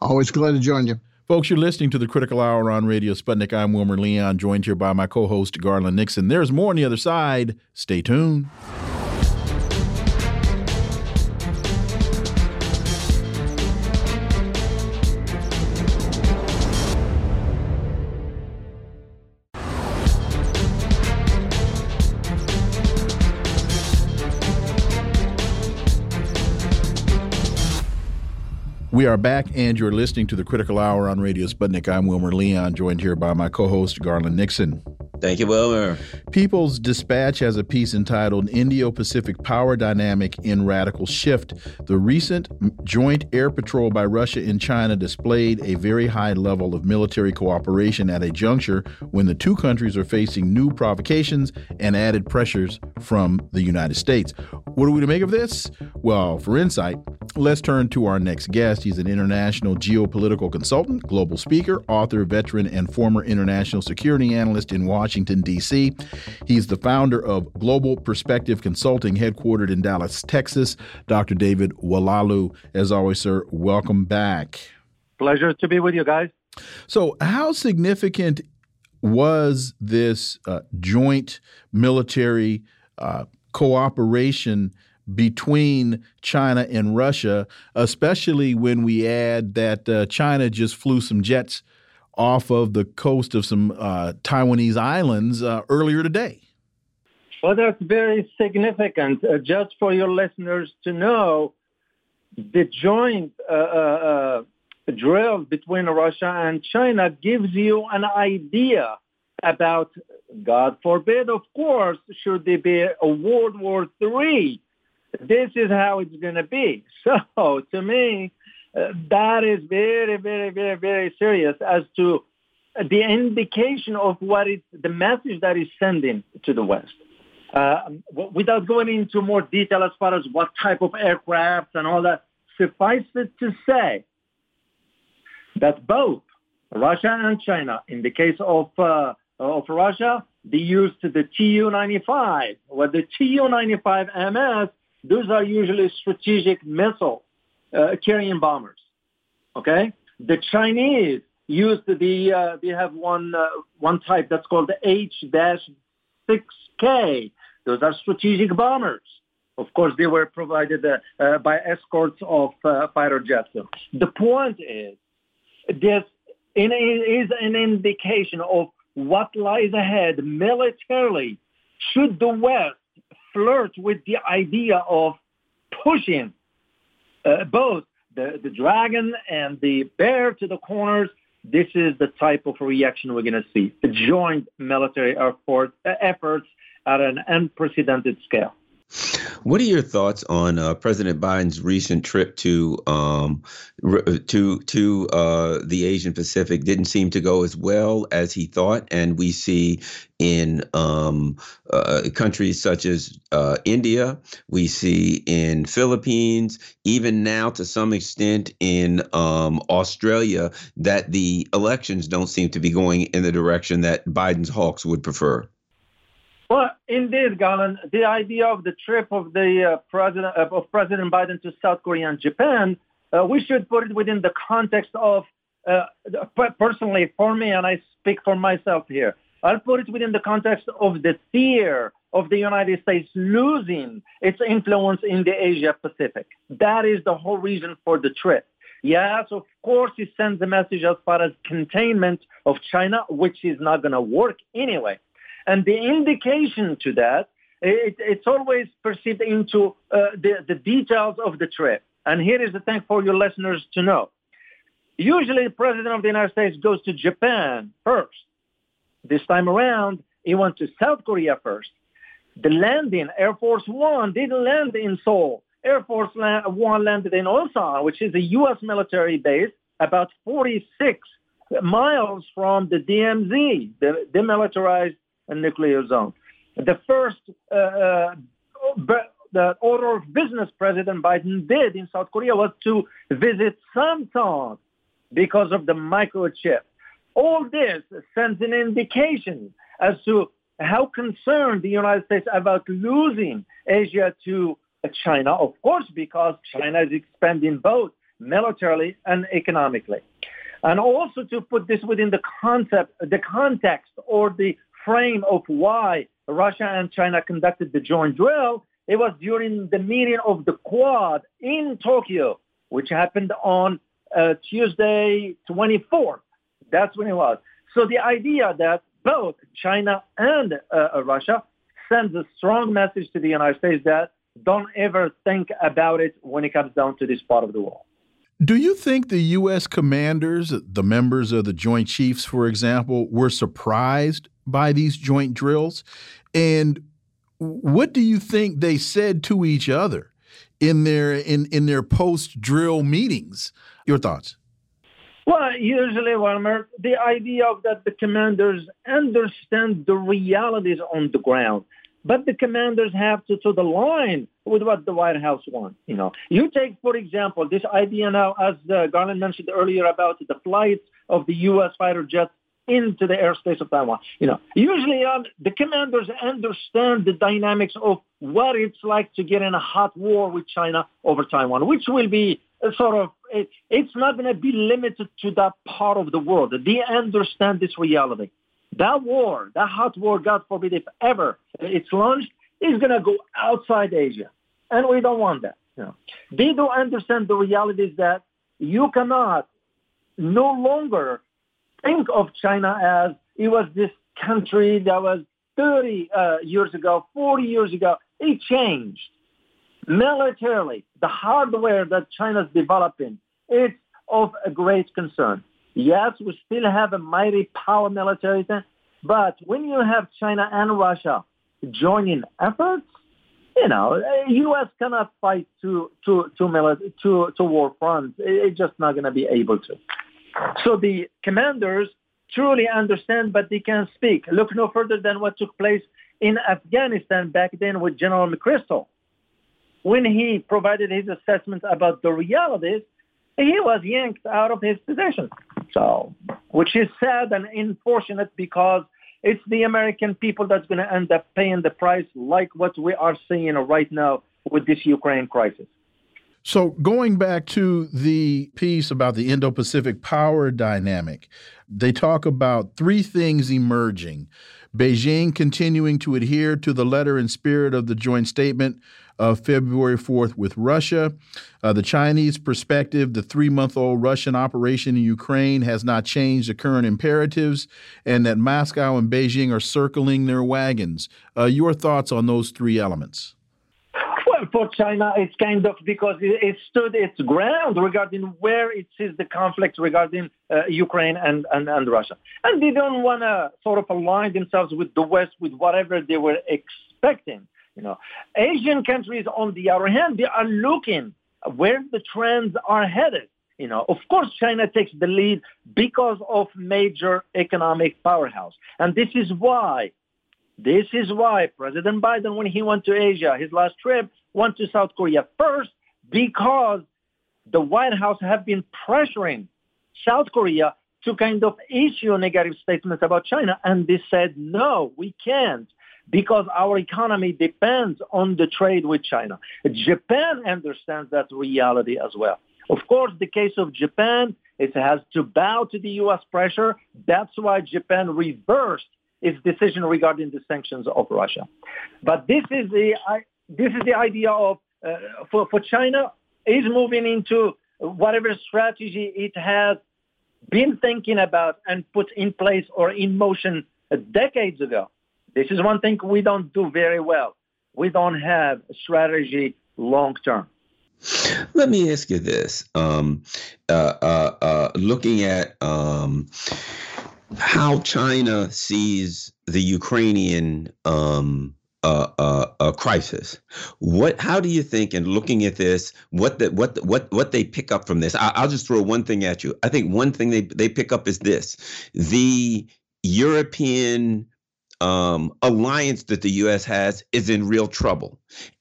Always glad to join you. Folks, you're listening to the Critical Hour on Radio Sputnik. I'm Wilmer Leon, joined here by my co host, Garland Nixon. There's more on the other side. Stay tuned. We are back, and you're listening to the Critical Hour on Radio Sputnik. I'm Wilmer Leon, joined here by my co host, Garland Nixon. Thank you, Wilmer. People's Dispatch has a piece entitled Indo Pacific Power Dynamic in Radical Shift. The recent joint air patrol by Russia and China displayed a very high level of military cooperation at a juncture when the two countries are facing new provocations and added pressures from the United States. What are we to make of this? Well, for insight, let's turn to our next guest. He's an international geopolitical consultant, global speaker, author, veteran, and former international security analyst in Washington, D.C. He's the founder of Global Perspective Consulting, headquartered in Dallas, Texas. Dr. David Oualaalou, as always, sir, welcome back. Pleasure to be with you guys. So, how significant was this uh, joint military uh, cooperation between China and Russia, especially when we add that uh, China just flew some jets off of the coast of some uh, Taiwanese islands uh, earlier today. Well, that's very significant. Uh, just for your listeners to know, the joint uh, uh, drill between Russia and China gives you an idea about, God forbid, of course, should there be a World War III this is how it's going to be. So to me, uh, that is very, very, very, very serious as to the indication of what is the message that is sending to the West. Uh, without going into more detail as far as what type of aircraft and all that, suffice it to say that both Russia and China, in the case of uh, of Russia, they used the Tu-95, or the Tu-95MS those are usually strategic missile uh, carrying bombers. Okay, the Chinese used the uh, they have one uh, one type that's called the H-6K. Those are strategic bombers. Of course, they were provided uh, uh, by escorts of uh, fighter jets. The point is, this is an indication of what lies ahead militarily should the West flirt with the idea of pushing uh, both the, the dragon and the bear to the corners. This is the type of reaction we're going to see. The joint military effort, efforts at an unprecedented scale. What are your thoughts on uh, President Biden's recent trip to um, to to uh, the Asian Pacific? Didn't seem to go as well as he thought, and we see in um, uh, countries such as uh, India, we see in Philippines, even now to some extent in um, Australia, that the elections don't seem to be going in the direction that Biden's hawks would prefer. Well, indeed, Garland, the idea of the trip of the uh, president uh, of President Biden to South Korea and Japan, uh, we should put it within the context of uh, personally for me, and I speak for myself here. I'll put it within the context of the fear of the United States losing its influence in the Asia Pacific. That is the whole reason for the trip. Yes, of course, it sends a message as far as containment of China, which is not going to work anyway. And the indication to that, it, it's always perceived into uh, the, the details of the trip. And here is the thing for your listeners to know. Usually the president of the United States goes to Japan first. This time around, he went to South Korea first. The landing, Air Force One didn't land in Seoul. Air Force One landed in Osan, which is a U.S. military base about 46 miles from the DMZ, the demilitarized nuclear zone. The first uh, uh the order of business President Biden did in South Korea was to visit Samsung because of the microchip. All this sends an indication as to how concerned the United States about losing Asia to China, of course, because China is expanding both militarily and economically. And also to put this within the concept, the context or the frame of why Russia and China conducted the joint drill, it was during the meeting of the Quad in Tokyo, which happened on uh, Tuesday 24th. That's when it was. So the idea that both China and uh, Russia sends a strong message to the United States that don't ever think about it when it comes down to this part of the world. Do you think the U.S. commanders, the members of the Joint Chiefs, for example, were surprised by these joint drills? And what do you think they said to each other in their in in their post drill meetings? Your thoughts? Well, usually, Wilmer, the idea of that the commanders understand the realities on the ground, but the commanders have to toe the line with what the White House wants. You know, you take, for example, this idea now, as uh, Garland mentioned earlier about the flights of the U.S. fighter jets into the airspace of Taiwan. You know, usually um, the commanders understand the dynamics of what it's like to get in a hot war with China over Taiwan, which will be sort of it, it's not going to be limited to that part of the world. They understand this reality. That war, that hot war, God forbid, if ever it's launched, is going to go outside Asia, and we don't want that. You know. They do understand the reality is that you cannot no longer think of China as it was this country that was 30 uh, years ago, 40 years ago. It changed militarily, the hardware that China's developing, it's of a great concern. Yes, we still have a mighty power military, but when you have China and Russia joining efforts, you know, U.S. cannot fight to to to, military, to, to war fronts. It's just not going to be able to. So the commanders truly understand, but they can't speak. Look no further than what took place in Afghanistan back then with General McChrystal when he provided his assessment about the realities, he was yanked out of his position. So, which is sad and unfortunate because it's the American people that's going to end up paying the price like what we are seeing right now with this Ukraine crisis. So, going back to the piece about the Indo Pacific power dynamic, they talk about three things emerging Beijing continuing to adhere to the letter and spirit of the joint statement of February 4th with Russia. Uh, the Chinese perspective, the three month old Russian operation in Ukraine has not changed the current imperatives, and that Moscow and Beijing are circling their wagons. Uh, your thoughts on those three elements? Well, for China, it's kind of because it, stood its ground regarding where it sees the conflict regarding uh, Ukraine and, and, and Russia. And they don't want to sort of align themselves with the West with whatever they were expecting. You know, Asian countries, on the other hand, they are looking where the trends are headed. You know, of course, China takes the lead because of major economic powerhouse, and this is why, this is why President Biden, when he went to Asia, his last trip, went to South Korea first because the White House have been pressuring South Korea to kind of issue negative statements about China, and they said no, we can't because our economy depends on the trade with China. Japan understands that reality as well. Of course, the case of Japan, it has to bow to the U.S. pressure. That's why Japan reversed its decision regarding the sanctions of Russia. But this is the this is the idea of uh, for for China is moving into whatever strategy it has been thinking about and put in place or in motion decades ago. This is one thing we don't do very well. We don't have a strategy long term. Let me ask you this: um, uh, uh, uh, looking at um, how China sees the Ukrainian um, uh, crisis. What? How do you think? And looking at this, what the, what what what they pick up from this? I, will just throw one thing at you. I think one thing they they pick up is this: the European um, alliance that the U.S. has is in real trouble.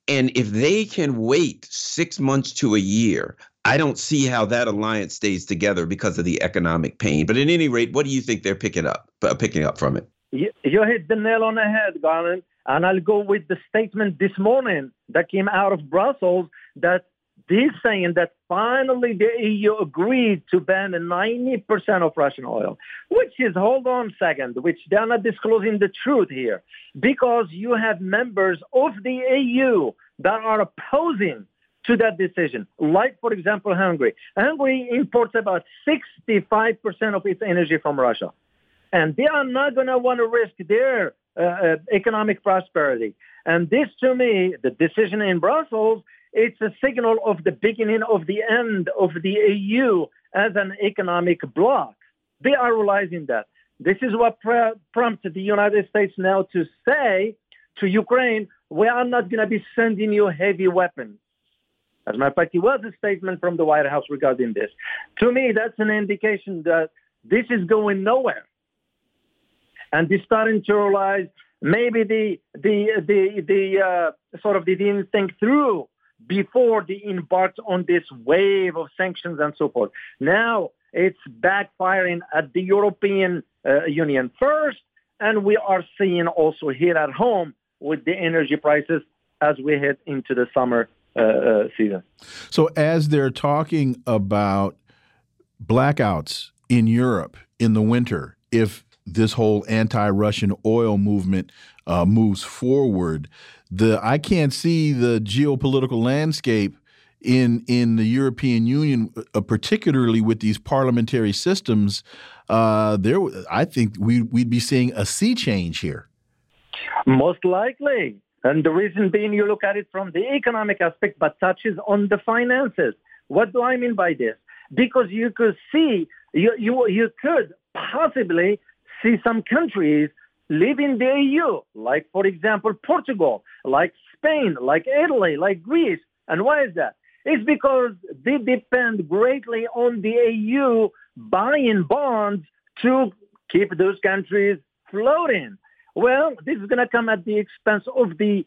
And if they can wait six months to a year, I don't see how that alliance stays together because of the economic pain. But at any rate, what do you think they're picking up uh, picking up from it? You, you hit the nail on the head, Garland. And I'll go with the statement this morning that came out of Brussels that saying that finally the EU agreed to ban 90% of Russian oil, which is, hold on a second, which they're not disclosing the truth here, because you have members of the EU that are opposing to that decision. Like, for example, Hungary. Hungary imports about 65% of its energy from Russia. And they are not going to want to risk their uh, uh, economic prosperity. And this, to me, the decision in Brussels, it's a signal of the beginning of the end of the EU as an economic bloc. They are realizing that. This is what pr- prompted the United States now to say to Ukraine, we are not going to be sending you heavy weapons. As a matter of fact, it was a statement from the White House regarding this. To me, that's an indication that this is going nowhere and they're starting to realize maybe the the the the uh, sort of they didn't think through before they embarked on this wave of sanctions and so forth. Now it's backfiring at the European uh, Union first, and we are seeing also here at home with the energy prices as we head into the summer uh, uh season. So as they're talking about blackouts in Europe in the winter, if this whole anti-Russian oil movement uh, moves forward, the I can't see the geopolitical landscape in in the European Union, uh, particularly with these parliamentary systems. Uh, there, I think we we'd be seeing a sea change here. Most likely, and the reason being, you look at it from the economic aspect, but touches on the finances. What do I mean by this? Because you could see, you you you could possibly see some countries leaving the EU, like, for example, Portugal, like Spain, like Italy, like Greece. And why is that? It's because they depend greatly on the EU buying bonds to keep those countries floating. Well, this is going to come at the expense of the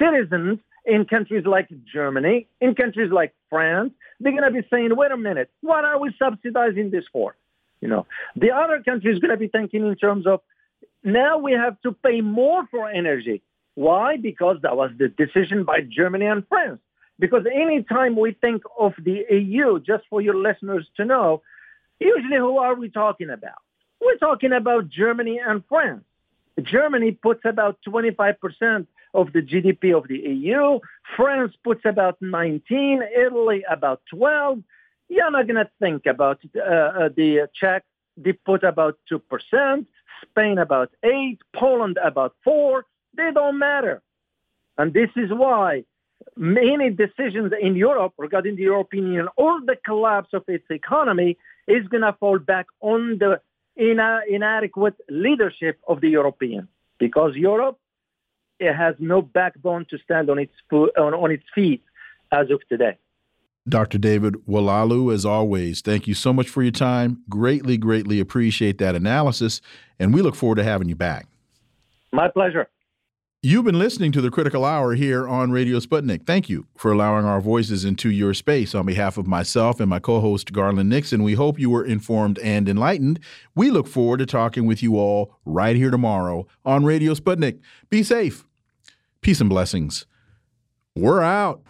citizens in countries like Germany, in countries like France. They're going to be saying, wait a minute, what are we subsidizing this for? You know, the other country is going to be thinking in terms of now we have to pay more for energy. Why? Because that was the decision by Germany and France. Because anytime we think of the EU, just for your listeners to know, usually who are we talking about? We're talking about Germany and France. Germany puts about 25% of the GDP of the EU. France puts about 19, Italy about 12, you're not going to think about uh, uh, the Czech. They put about 2%, Spain about 8, Poland about 4. They don't matter. And this is why many decisions in Europe regarding the European Union or the collapse of its economy is going to fall back on the ina- inadequate leadership of the Europeans because Europe it has no backbone to stand on its, fo- on, on its feet as of today. Dr. David Oualaalou, as always, thank you so much for your time. Greatly, greatly appreciate that analysis, and we look forward to having you back. My pleasure. You've been listening to the Critical Hour here on Radio Sputnik. Thank you for allowing our voices into your space. On behalf of myself and my co host, Garland Nixon, we hope you were informed and enlightened. We look forward to talking with you all right here tomorrow on Radio Sputnik. Be safe. Peace and blessings. We're out.